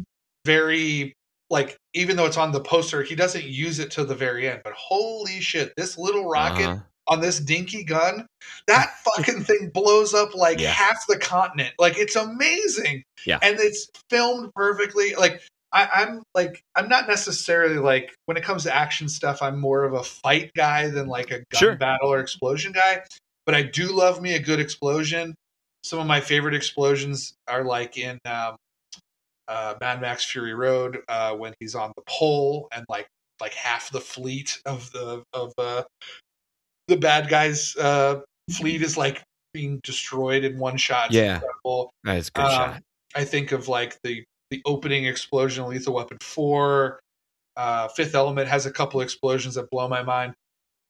very like even though it's on the poster he doesn't use it to the very end but holy shit this little rocket Uh-huh. on this dinky gun, that fucking thing blows up like Yeah. half the continent. Like it's amazing. Yeah. And it's filmed perfectly. Like I, I'm like I'm not necessarily like when it comes to action stuff, I'm more of a fight guy than like a gun Sure. battle or explosion guy. But I do love me a good explosion. Some of my favorite explosions are like in um, uh, Mad Max Fury Road uh, when he's on the pole and like like half the fleet of the of uh, the bad guys uh, fleet is like being destroyed in one shot. Yeah. That's good Um, shot. I think of like the the opening explosion of Lethal Weapon Four. Uh, Fifth Element has a couple explosions that blow my mind,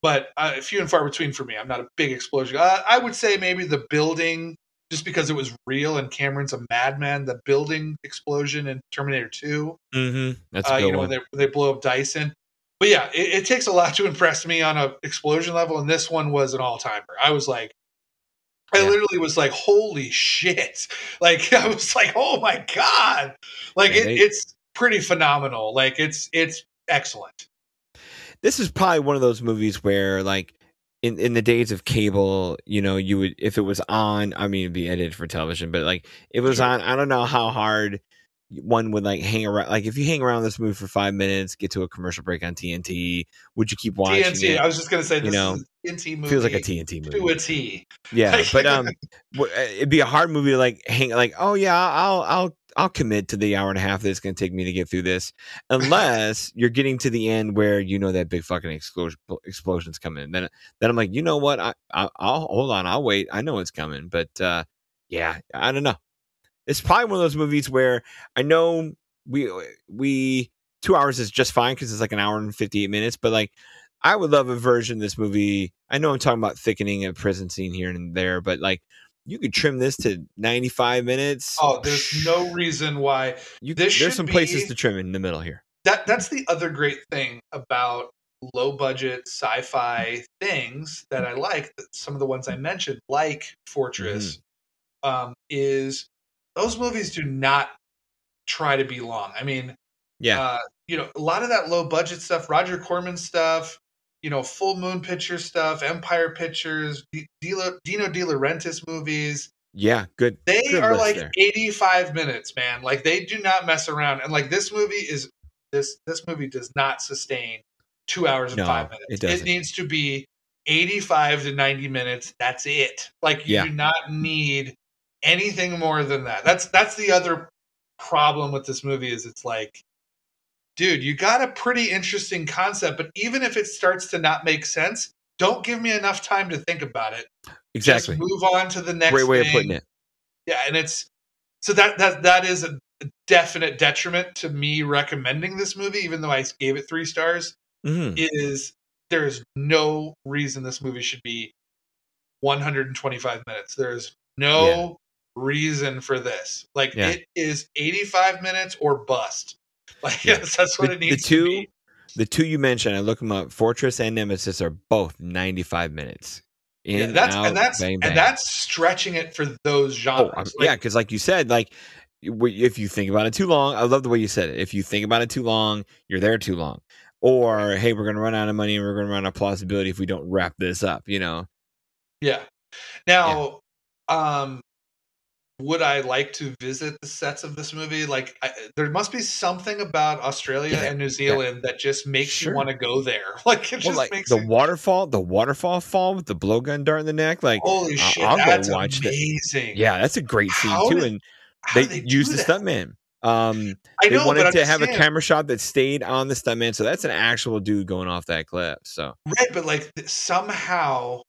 but uh, few and far between for me. I'm not a big explosion. Uh, I would say maybe the building, just because it was real and Cameron's a madman. The building explosion in Terminator Two. Mm-hmm. That's a Uh, you know they, they blow up Dyson. But yeah, it, it takes a lot to impress me on a explosion level, and this one was an all timer. I was like, I Yeah. literally was like, "Holy shit!" Like I was like, "Oh my god!" Like it, it's pretty phenomenal. Like it's it's excellent. this is probably one of those movies where like in, in the days of cable, you know, you would if it was on, I mean it'd be edited for television, but like it was Sure. on, I don't know how hard one would like hang around like if you hang around this movie for five minutes, get to a commercial break on TNT, would you keep watching TNT. it? I was just gonna say you know, is a TNT movie. Feels like a TNT movie to a T. Yeah, but um, uh, it'd be a hard movie to like hang like, oh yeah, I'll I'll I'll commit to the hour and a half that it's going to take me to get through this, unless you're getting to the end where you know that big fucking explosion explosion's coming. Then then I'm like, you know what? I, I I'll hold on, I'll wait. I know it's coming, but uh, yeah, I don't know. It's probably one of those movies where I know we we two hours is just fine because it's like an hour and fifty eight minutes, but like. I would love a version of this movie. I know I'm talking about thickening a prison scene here and there, but like you could trim this to 95 minutes. Oh, there's no reason why you, this there's some places to trim in the middle here. that that's the other great thing about low budget sci-fi things that I like. Some of the ones I mentioned, like Fortress, Mm-hmm. um, is those movies do not try to be long. I mean, Yeah. uh, you know, a lot of that low budget stuff, Roger Corman stuff, you know, Full Moon Picture stuff, Empire Pictures, D- Dilo- Dino De Laurentiis movies. yeah, good. They good are like there. 85 minutes, man. Like they do not mess around. And like this movie is this this movie does not sustain two hours and No, five minutes. it doesn't. needs to be 85 to 90 minutes. That's it. Like you Yeah. do not need anything more than that. That's that's the other problem with this movie is it's like dude, you got a pretty interesting concept, but even if it starts to not make sense, don't give me enough time to think about it. Exactly. Just move on to the next Great way thing. of putting it. Yeah, and it's so that that that is a definite detriment to me recommending this movie, even though I gave it three stars. hmm Is there is no reason this movie should be 125 minutes. There is no reason for this. Like Yeah. it is 85 minutes or bust. Like Yeah. yes, that's what The, it the needs to two, be. the two you mentioned, I look them up. Fortress and Nemesis are both 95 minutes. In, Yeah, that's out, and that's bang, bang. and that's stretching it for those Oh, genres. I'm- Like, yeah, because like you said, like if you think about it too long, I love the way you said it. If you think about it too long, you're there too long. Or hey, we're gonna run out of money and we're gonna run out of plausibility if we don't wrap this up. You know? Yeah. Now, um, would I like to visit the sets of this movie? Like, I, there must be something about Australia Yeah, and New Zealand that just makes Sure. you want to go there. Like, it Well, just like makes the you, waterfall, the waterfall fall with the blowgun dart in the neck. Like, holy I'll- shit, I'll go that's watch that. amazing. yeah, that's a great scene How too. did- and they, do used the stuntman. Um, I they know, wanted but to have a camera shot that stayed on the stuntman, so that's an actual dude going off that cliff. So Right, but like somehow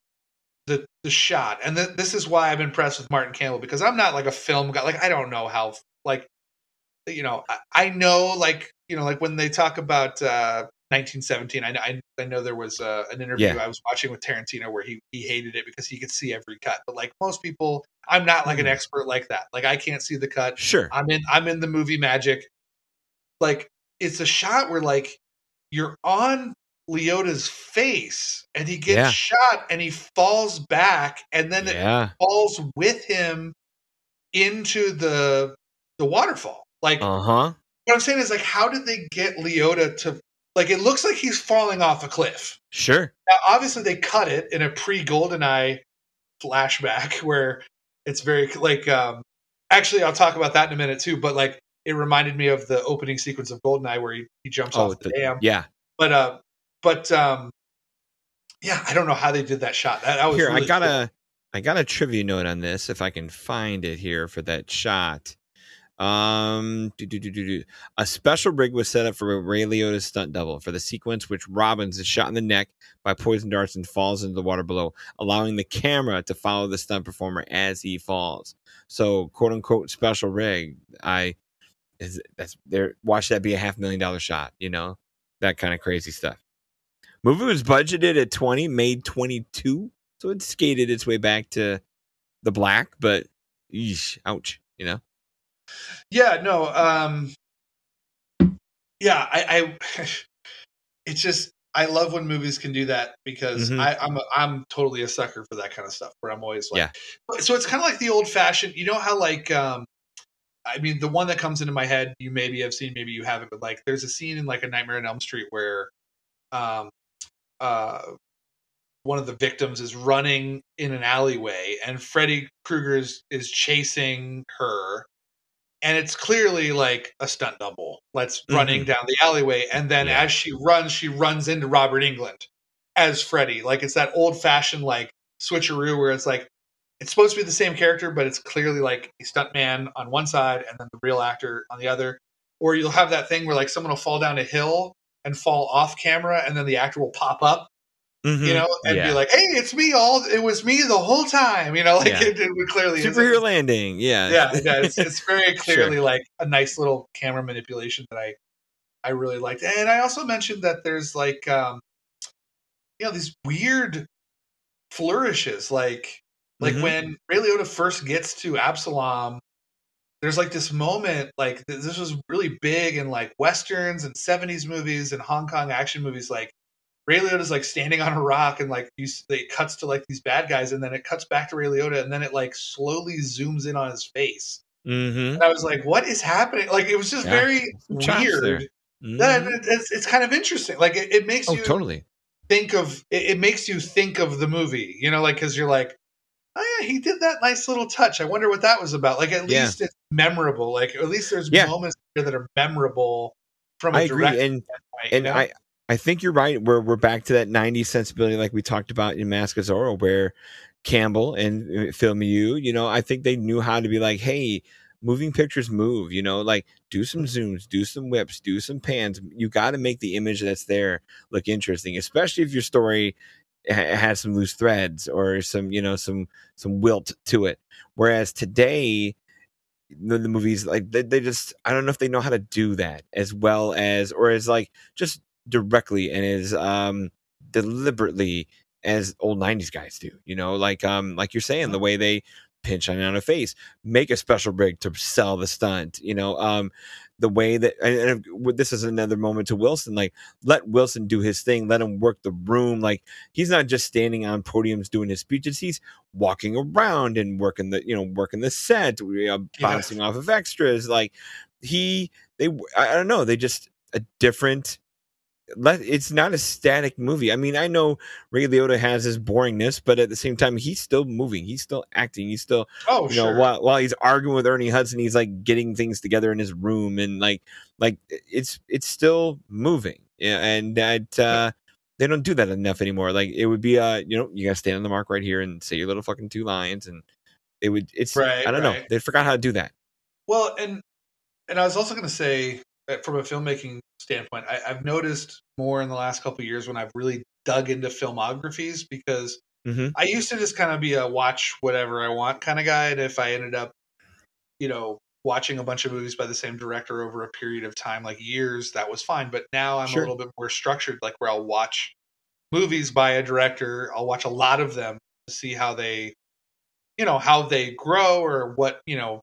the the shot, and th- this is why I'm impressed with Martin Campbell because I'm not like a film guy. Like I don't know how like you know I, I know like you know like when they talk about uh 1917, I know I, I know there was uh, an interview Yeah. I was watching with Tarantino where he he hated it because he could see every cut, but like most people, I'm not like an Mhm. expert like that. Like I can't see the cut. sure, I'm in I'm in the movie magic. Like it's a shot where like you're on Liotta's face and he gets Yeah. shot and he falls back and then it falls with him into the the waterfall. Like uh huh. what I'm saying is like how did they get Liotta to like it looks like he's falling off a cliff. Sure. Now, obviously, they cut it in a pre GoldenEye flashback where it's very like. um Actually, I'll talk about that in a minute too. But like, it reminded me of the opening sequence of GoldenEye where he, he jumps Oh, off the, the- dam. yeah. But uh, but um, yeah, I don't know how they did that shot. That, that was Here, really I got cool. a I got a trivia note on this if I can find it here for that shot. Um, do, do, do, do, do. a special rig was set up for Ray Liotta's stunt double for the sequence which Robbins is shot in the neck by poison darts and falls into the water below, allowing the camera to follow the stunt performer as he falls. So, quote unquote, special rig. I is that's there. Watch that be a half million dollar shot. You know that kind of crazy stuff. Movie was budgeted at 20, made 22. So it skated its way back to the black, but eesh, ouch, you know? Yeah, no, um yeah, I, I it's just I love when movies can do that because Mhm. I, I'm a, I'm totally a sucker for that kind of stuff. Where I'm always like, Yeah. So it's kind of like the old fashioned. You know how like um, I mean the one that comes into my head you maybe have seen maybe you haven't, but like there's a scene in like a Nightmare on Elm Street where um uh one of the victims is running in an alleyway and Freddy Krueger is, is chasing her. And it's clearly like a stunt double that's running down the alleyway. And then Yeah. as she runs she runs into robert englund as freddy. Like it's that old fashioned like switcheroo where it's like it's supposed to be the same character but it's clearly like a stunt man on one side and then the real actor on the other. Or you'll have that thing where like someone will fall down a hill and fall off camera and then the actor will pop up Mhm. you know and Yeah. be like hey it's me all it was me the whole time you know like Yeah. it, it would clearly superhero landing. Yeah. yeah, yeah it's, it's very Sure. clearly like a nice little camera manipulation that I I really liked. And I also mentioned that there's like um you know these weird flourishes like like Mhm. when Ray Liotta first gets to Absalom there's like this moment like th- this was really big in like westerns and 70s movies and Hong Kong action movies like Ray Liotta's like standing on a rock and like you, it cuts to like these bad guys and then it cuts back to Ray Liotta and then it like slowly zooms in on his face Mhm. and I was like, "What is happening?" Like it was just Yeah. very Some chops there. weird. Mhm. That it's, it's kind of interesting. Like it, it makes Oh, you totally. think of it, it makes you think of the movie. You know, like because you're like, "Oh yeah, he did that nice little touch. I wonder what that was about." Like at Yeah. least it's memorable. Like at least there's Yeah. moments here that are memorable from a I agree. direct And and you know? I I think you're right. We're we're back to that 90s sensibility like we talked about in Mask of Zorro, where Campbell and uh, Phil Méheux, you know, I think they knew how to be like, hey, moving pictures move, you know, like do some zooms, do some whips, do some pans. You got to make the image that's there look interesting, especially if your story has some loose threads or some, you know, some some wilt to it. Whereas today, the, the movies like they, they just I don't know if they know how to do that as well as or as like just directly and as um deliberately as old 90s guys do you know? Like um like you're saying the way they pinch on a face make a special rig to sell the stunt you know? Um the way that and, and this is another moment to wilson like let wilson do his thing let him work the room like he's not just standing on podiums doing his speeches he's walking around and working the you know working the set know, uh, bouncing off of extras like he they i I don't know they just a different it's not a static movie. I mean, I know Ray Liotta has his boringness, but at the same time, he's still moving. He's still acting. He's still, oh you sure. know, while while he's arguing with Ernie Hudson, he's like getting things together in his room, and like like it's it's still moving. Yeah, and that uh, they don't do that enough anymore. Like it would be, uh, you know, you gotta stand on the mark right here and say your little fucking two lines, and it would. It's Right, I don't know. They forgot how to do that. Well, and and I was also going to say from a filmmaking standpoint, I, I've noticed more in the last couple of years when I've really dug into filmographies because Mhm. I used to just kind of be a watch whatever I want kind of guy, and if I ended up, you know, watching a bunch of movies by the same director over a period of time, like years, that was fine. But now I'm Sure. a little bit more structured, like where I'll watch movies by a director. I'll watch a lot of them to see how they, you know, how they grow or what you know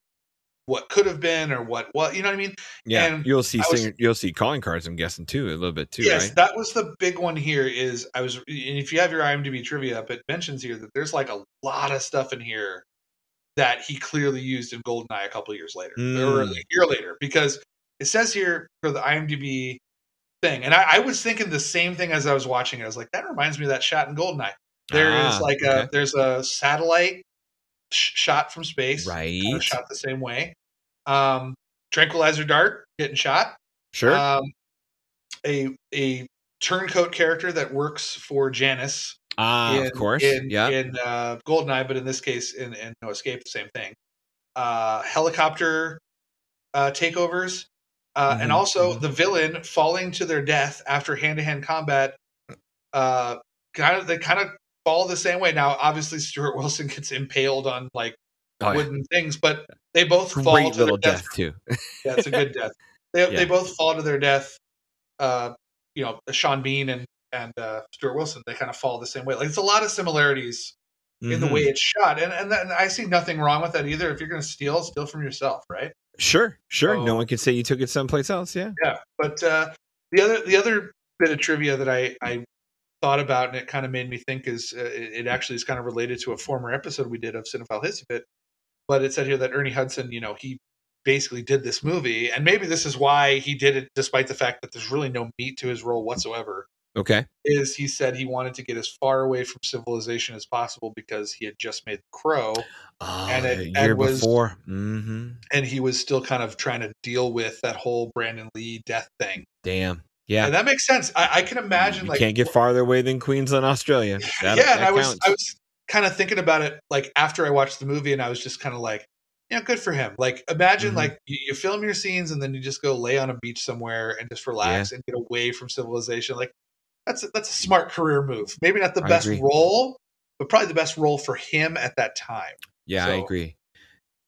what could have been or what what you know what I mean. Yeah, And you'll see was- you'll see calling cards. I'm guessing too, a little bit too, yes, right? that was the big one here. Is I was, and if you have your IMDb trivia up, it mentions here that there's like a lot of stuff in here that he clearly used in Goldeneye a couple of years later or Mm. a year later, because it says here for the IMDb thing. And I, I was thinking the same thing as I was watching it. I was like, that reminds me of that shot in Goldeneye. There is Ah, like okay. a there's a satellite sh- shot from space, right. kind of shot the same way. Um, tranquilizer dart getting shot. Sure. Um, a a turncoat character that works for Janus Ah, in, of course. in, yeah. in uh, Goldeneye, but in this case, in, in No Escape, the same thing. Uh, helicopter uh, takeovers, uh, and Mhm, also mhm. the villain falling to their death after hand-to-hand combat. Uh, kind of, they kind of fall the same way. Now, obviously, Stuart Wilson gets impaled on like Oh, yeah. wooden things, but they both fall to their death. death too. Yeah, it's a good death. They Yeah. they both fall to their death. Uh, you know, Sean Bean and and uh, Stuart Wilson. They kind of fall the same way. Like it's a lot of similarities in the way it's shot, and and, then I see nothing wrong with that either. If you're going to steal, steal from yourself, right? Sure, sure. no one can say you took it someplace else. Yeah. Yeah. But uh, the other the other bit of trivia that I I thought about and it kind of made me think is uh, it, actually is kind of related to a former episode we did of Cinephile Hissy Fit, but it said here that Ernie Hudson, you know, he basically did this movie, and maybe this is why he did it, despite the fact that there's really no meat to his role whatsoever. Okay. Is he said he wanted to get as far away from civilization as possible because he had just made The Crow, Oh, And it- a and was- before. hmm and he was still kind of trying to deal with that whole Brandon Lee death thing. Damn. Yeah. And that makes sense. I, I can imagine you like can't get farther away than Queensland, Australia. That, yeah, and I was. I was kind of thinking about it like after I watched the movie, and I was just kind of like, yeah, good for him. Like imagine Mhm. like you, you film your scenes and then you just go lay on a beach somewhere and just relax and get away from civilization. Like that's a, that's a smart career move. Maybe not the I best agree. role, but probably the best role for him at that time. Yeah, I agree.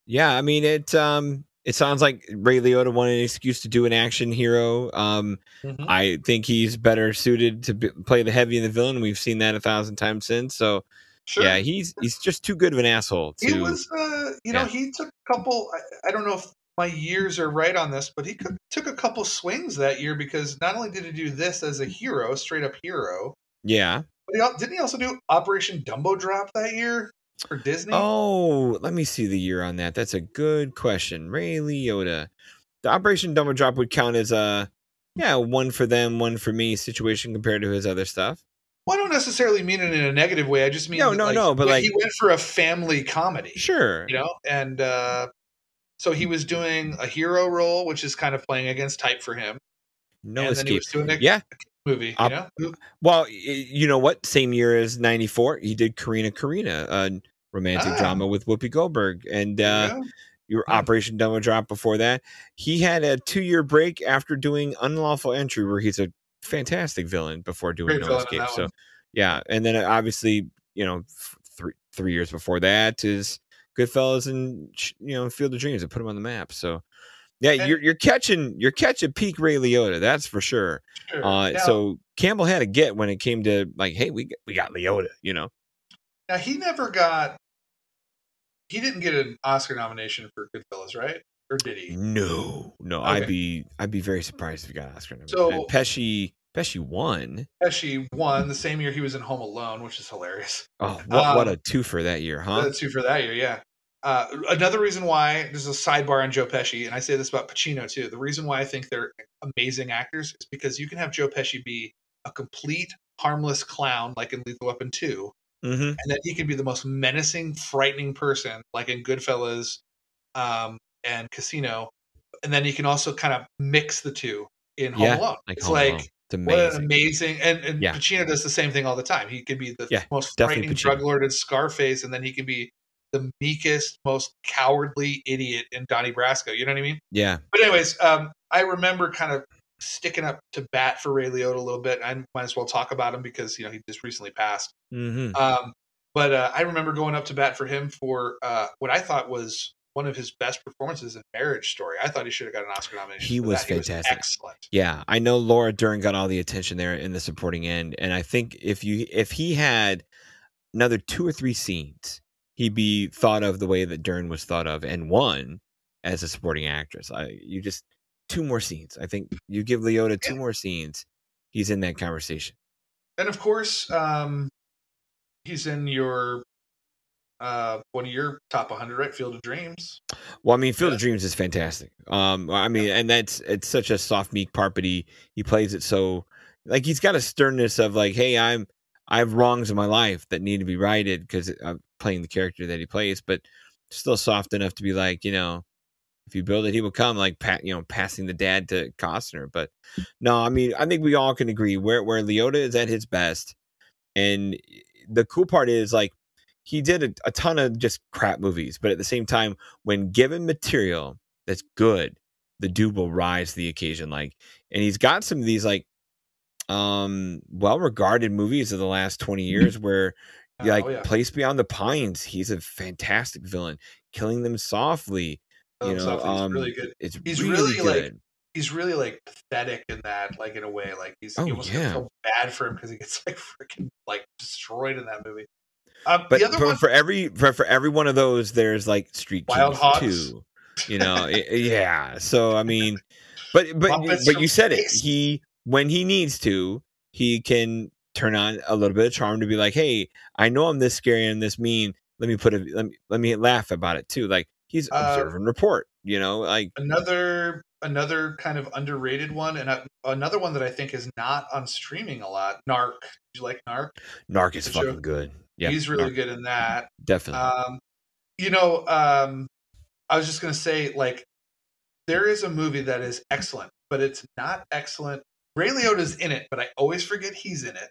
Yeah, I mean it. Um, it sounds like Ray Liotta wanted an excuse to do an action hero. Um, Mhm. I think he's better suited to be, play the heavy and the villain. We've seen that a thousand times since. So Sure. yeah, he's he's just too good of an asshole. To, he was uh you know Yeah. he took a couple I, I don't know if my years are right on this but he could, took a couple swings that year because not only did he do this as a hero straight up hero yeah. but he, didn't he also do operation dumbo drop that year for disney Oh, let me see the year on that. That's a good question. Ray Liotta. The Operation Dumbo Drop would count as a yeah one for them, one for me situation compared to his other stuff. well, i don't necessarily mean it in a negative way i just mean No, no, like, no, but, he- like- he went for a family comedy Sure. you know and uh so he was doing a hero role which is kind of playing against type for him No and then he escape. was doing a Yeah. Movie Op- you know Well, you know what? Same year as '94, he did Corrina Corrina, a romantic Ah. drama with Whoopi Goldberg, and uh, you your. Operation Dumbo Drop before that. He had a two-year break after doing Unlawful Entry, where he's a fantastic villain before doing Great No Escape. that So, one. yeah, and then uh, obviously, you know, three three years before that is Goodfellas and you know Field of Dreams. and put him on the map. So. Yeah, And- you're you're catching you're catching peak Ray Liotta, that's for sure. Sure. Uh, Now- so Campbell had a get when it came to like, hey, we got- we got Liotta, you know. Now he never got. He didn't get an Oscar nomination for Goodfellas, right? Or did he? No, no, I'd be I'd be very surprised if he got an Oscar. nomination. So- And Pesci Pesci won. Pesci won the same year he was in Home Alone, which is hilarious. Oh, what what Um, a two for that year, huh? Two for that year, yeah. Uh, another reason why there's a sidebar on Joe Pesci, and I say this about Pacino too. The reason why I think they're amazing actors is because you can have Joe Pesci be a complete harmless clown, like in Lethal Weapon Two, Mm-hmm. and then he can be the most menacing, frightening person, like in Goodfellas um, and Casino. And then you can also kind of mix the two in Home Yeah, Alone. Like it's Home like Alone. it's what an amazing. amazing and, and Yeah. Pacino does the same thing all the time. He can be the Yeah, most frightening Pacino. drug lord in Scarface, and then he can be the meekest, most cowardly idiot in Donnie Brasco. You know what I mean? yeah, But anyways, um, I remember kind of sticking up to bat for Ray Liotta a little bit. I might as well talk about him because you know he just recently passed. mm-hmm. Um, but uh, I remember going up to bat for him for uh, what I thought was one of his best performances in Marriage Story. I thought he should have got an Oscar nomination. He was that. fantastic. excellent. yeah. I know Laura Dern got all the attention there in the supporting end, and I think if you if he had another two or three scenes, he'd be thought of the way that Dern was thought of and won as a supporting actress. I you just two more scenes. I think you give Liotta two more scenes, he's in that conversation. And of course, um, he's in your uh, one of your top 100, right? Field of Dreams. Well, I mean, Field Yeah. of Dreams is fantastic. Um, I mean, and that's it's such a soft, meek part, but he he plays it so like he's got a sternness of like, hey, I'm I have wrongs in my life that need to be righted because I'm playing the character that he plays, but still soft enough to be like, you know, if you build it, he will come. Like pat, you know, passing the dad to Costner. But no, I mean, I think we all can agree where where Liotta is at his best, and eh, the cool part is like he did a, a ton of just crap movies, but at the same time, when given material that's good, the dude will rise to the occasion. Like, and he's got some of these like um well regarded movies of the last 20 years where Oh, like yeah. place beyond the pines he's a fantastic villain killing them softly you Um, know so he's um really good. it's He's really, really, like, He's really like pathetic in that, like in a way. Like he's Oh, you almost yeah. feel bad for him because he gets like freaking like destroyed in that movie. Um, but, the other but one, for every for, for every one of those there's like street Wild Kings too you know yeah so i mean but but Muppets but you said it he when he needs to he can turn on a little bit of charm to be like hey i know i'm this scary and this mean let me put a let me let me laugh about it too like he's Uh, observe and report you know like another another kind of underrated one, and another one that I think is not on streaming a lot. Narc. Did you like Narc? narc is show- fucking good yeah he's really Narc, good in that. definitely Um, you know, um, I was just gonna say, like, there is a movie that is excellent, but it's not excellent. Ray Liotta's in it, but I always forget he's in it.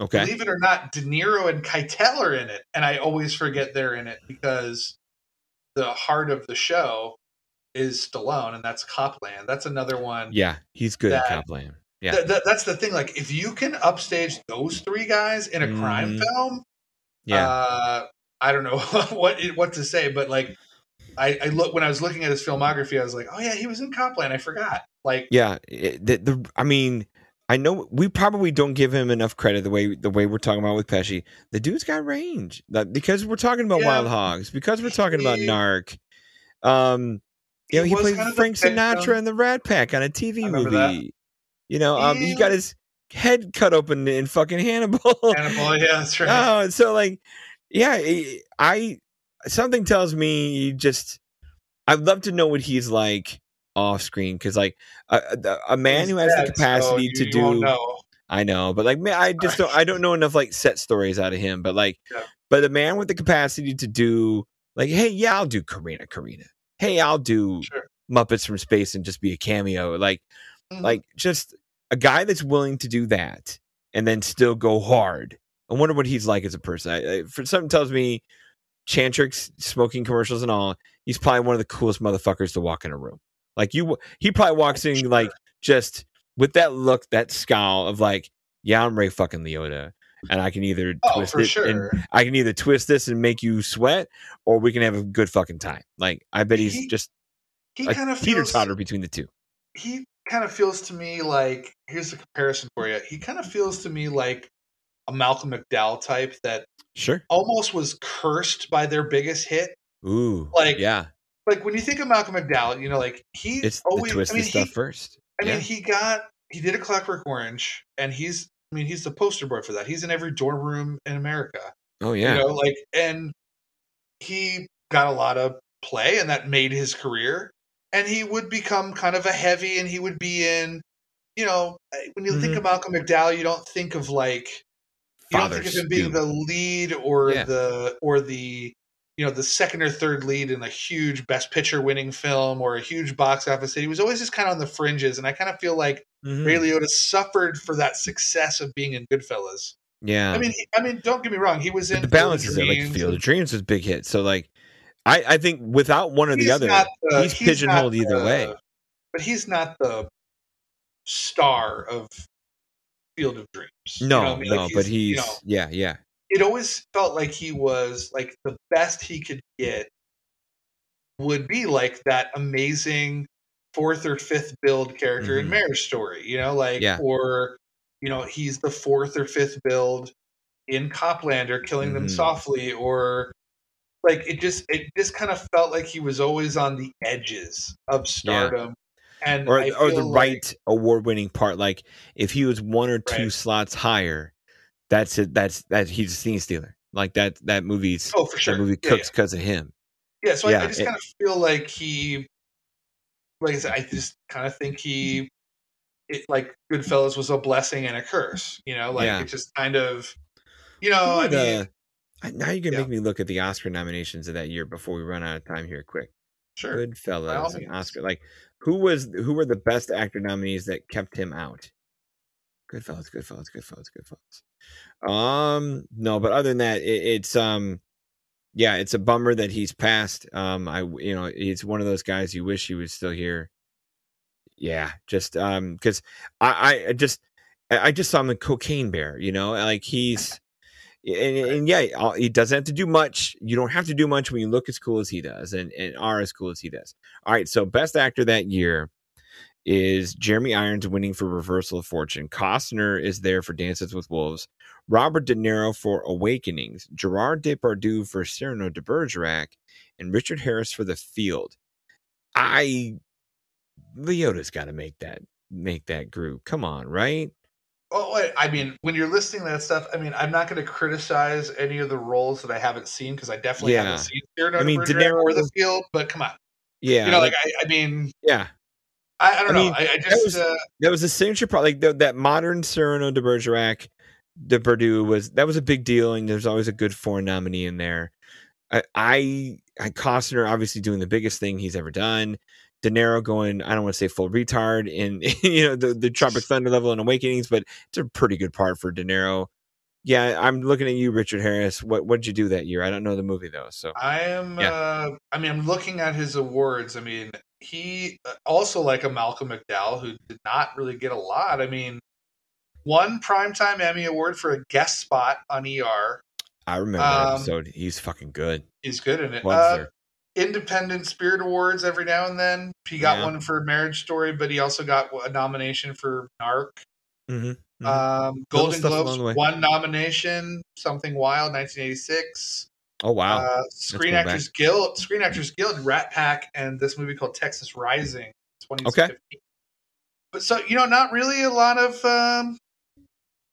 okay Believe it or not, De Niro and Keitel are in it, and I always forget they're in it because the heart of the show is Stallone, and that's Copland. That's another one. yeah he's good at copland yeah Th- th- that's the thing. Like, if you can upstage those three guys in a crime Mhm. film, yeah uh, I don't know what what to say, but like, I, I look when I was looking at his filmography, I was like, oh yeah, he was in Copland. I forgot. Like, Yeah, it, the, the I mean, I know we probably don't give him enough credit the way the way we're talking about with Pesci. The dude's got range because we're talking about Yeah. Wild Hogs, because we're talking about Narc. Um, you know, he he played kind of Frank. Sinatra in the Rat Pack on a TV movie. that. You know, um, he got his head cut open in fucking Hannibal. Hannibal, yeah, that's right. Oh, so like, yeah, I- I something tells me he just. I'd love to know what he's like off screen because, like, a, a, man who has the so capacity you- to do. know. I know, but like, man, I just don't. I don't know enough like set stories out of him. But like, Yeah. but a man with the capacity to do like, hey, yeah, I'll do Corrina, Corrina. Hey, I'll do Sure. Muppets from Space and just be a cameo. Like, Mhm. like just a guy that's willing to do that and then still go hard. I wonder what he's like as a person. I, I, for something tells me, Chantix smoking commercials and all. He's probably one of the coolest motherfuckers to walk in a room. Like you, he probably walks in Sure. like just with that look, that scowl of like, yeah, I'm Ray fucking Liotta, and I can either Oh, twist it sure. and I can either twist this and make you sweat, or we can have a good fucking time. Like I bet he's He- just he kind of teeter totter between the two. he kind of feels to me like here's a comparison for you. He kind of feels to me like a Malcolm McDowell type that Sure. almost was cursed by their biggest hit. Ooh. Like, yeah, Like when you think of Malcolm McDowell, you know, like he's it's always. the twisted I mean, stuff he, first. I yeah. mean, he got he did a Clockwork Orange, and he's. I mean, he's the poster boy for that. He's in every dorm room in America. oh yeah. You know, like, and he got a lot of play, and that made his career. And he would become kind of a heavy, and he would be in, you know, when you think Mhm. of Malcolm McDowell, you don't think of like, you don't think of him being the lead or Yeah. the or the, you know, the second or third lead in a huge Best Picture winning film or a huge box office hit. He was always just kind of on the fringes, and I kind of feel like Mhm. Ray Liotta suffered for that success of being in Goodfellas. Yeah. I mean, I mean, don't get me wrong, he was But in the Field of balance is there. Like Field of Dreams was a big hit. So like, I I think without one or the He's other, the- he's, he's pigeonholed not either way. But he's not the star of Field of Dreams. You No, know I mean? no, Like, but he's you know, yeah, yeah. It always felt like he was like the best he could get would be like that amazing fourth or fifth build character in Mhm. Marriage Story, you know, like Yeah. or you know, he's the fourth or fifth build in Coplander killing them Mhm. softly or like it just it just kind of felt like he was always on the edges of stardom and Or or the like- right award winning part. Like if he was one or two Right. slots higher, that's it. That's that he's a scene stealer. Like that that movie's Oh, for sure. that movie Yeah, cooks because of him. Yeah, so I, Yeah, I just it- kind of feel like he, like I said, I just kind of think he, it, like Goodfellas was a blessing and a curse. You know, like Yeah. it just kind of, you know, I mean, I- now you're gonna yeah. make me look at the Oscar nominations of that year before we run out of time here. Quick, sure. Goodfellas and. Oscar. Like who was who were the best actor nominees that kept him out? Goodfellas, Goodfellas, Goodfellas, Goodfellas. Um, no, but other than that, it, it's um, yeah, it's a bummer that he's passed. Um, I you know, he's one of those guys you wish he was still here. Yeah, just um, because I I just I just saw him in Cocaine Bear. You know, like he's. And, and yeah, he doesn't have to do much. You don't have to do much when you look as cool as he does and, and are as cool as he does. All right, so best actor that year is Jeremy Irons winning for Reversal of Fortune. Costner is there for Dances with Wolves. Robert De Niro for Awakenings. Gerard Depardieu for Cyrano de Bergerac. And Richard Harris for The Field. I Liotta's got to make that make that group. Come on, right? Oh, I mean, when you're listing that stuff, I mean, I'm not going to criticize any of the roles that I haven't seen because I definitely Yeah. haven't seen Cyrano I mean, de Bergerac or Niro- the Field. But come on, Yeah, you know, like I, I mean, yeah. I, I don't I know. mean, I, I that was- uh, that was a signature part like the, that modern Cyrano de Bergerac Depardieu was that was a big deal and there's always a good foreign nominee in there I, I I Costner obviously doing the biggest thing he's ever done De Niro going I don't want to say full retard in you know the, the Tropic Thunder level and Awakenings but it's a pretty good part for De Niro yeah I'm looking at you Richard Harris what what did you do that year I don't know the movie though so I am. Yeah. Uh, I mean, I'm looking at his awards. I mean, he uh, also like a Malcolm McDowell who did not really get a lot. I mean, one primetime Emmy award for a guest spot on ER. I remember that Um, episode he's fucking good He's good in it. Uh, Independent Spirit Awards every now and then. He got Yeah. one for Marriage Story, but he also got a nomination for Narc. Mhm, mhm. Um, Golden Globes, one nomination. Something Wild, 1986. Oh wow Uh, Screen going back. Actors Guild, Screen Actors Guild, Rat Pack, and this movie called Texas Rising, 2015. But so you know, not really a lot of, um,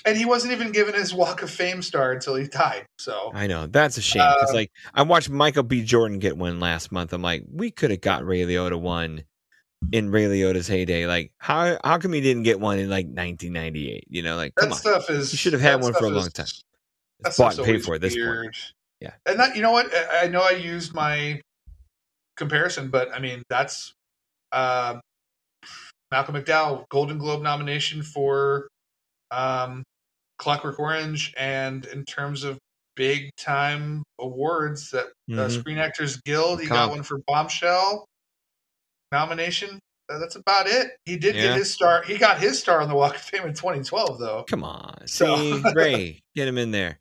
and he wasn't even given his Walk of Fame star until he died. So I know that's a shame because Um, like I watched Michael B. Jordan get one last month. I'm like, we could have got Ray Liotta one in Ray Liotta's heyday. Like, how how come he didn't get one in like 1998? You know, like that come on, stuff is He should have had one for a long time. it's bought and paid for at this point. Yeah. and that you know what I know I used my comparison, but I mean that's uh, Malcolm McDowell Golden Globe nomination for um, Clockwork Orange, and in terms of big time awards that uh, Mhm. Screen Actors Guild, he Comp. got one for Bombshell nomination. Uh, That's about it. He did Yeah. get his star. He got his star on the Walk of Fame in 2012, though. Come on, So- see Ray, get him in there.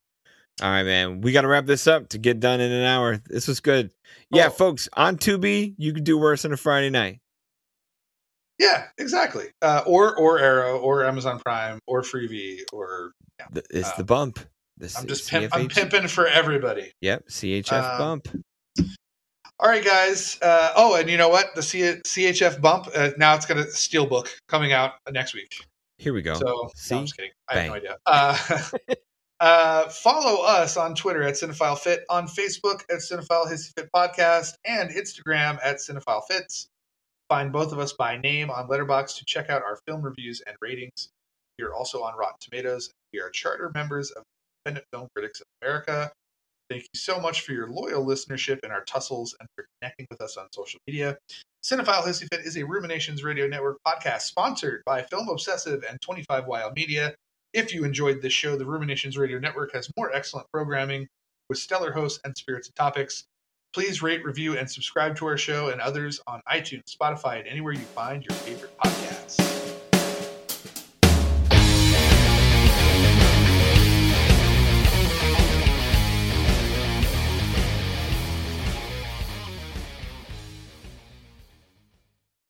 All right, man. We got to wrap this up to get done in an hour. This was good. Yeah, Oh. folks, on Tubi, you could do worse on a Friday night. Yeah, exactly. Uh, or or Arrow or Amazon Prime or Freevee or The- It's Uh, the bump. The I'm just pimp, I'm pimping for everybody. Yep, CHF Um, bump. All right, guys. Uh, oh, and you know what? The C- CHF bump uh, now it's got a steelbook coming out next week. Here we go. So no, I'm just kidding. I have no Bang. idea. Uh, follow us on Twitter at Cinephile Fit, on Facebook at Cinephile Fit Podcast, and Instagram at Cinephile Fits. Find both of us by name on Letterboxd to check out our film reviews and ratings. We are also on Rotten Tomatoes. We are charter members of Independent Film Critics of America. Thank you so much for your loyal listenership and our tussles and for connecting with us on social media. Cinephile Hissy Fit is a Ruminations Radio Network podcast sponsored by Film Obsessive and 25 Wild Media. If you enjoyed this show, the Ruminations Radio Network has more excellent programming with stellar hosts and spirited topics. Please rate, review, and subscribe to our show and others on iTunes, Spotify, and anywhere you find your favorite podcasts.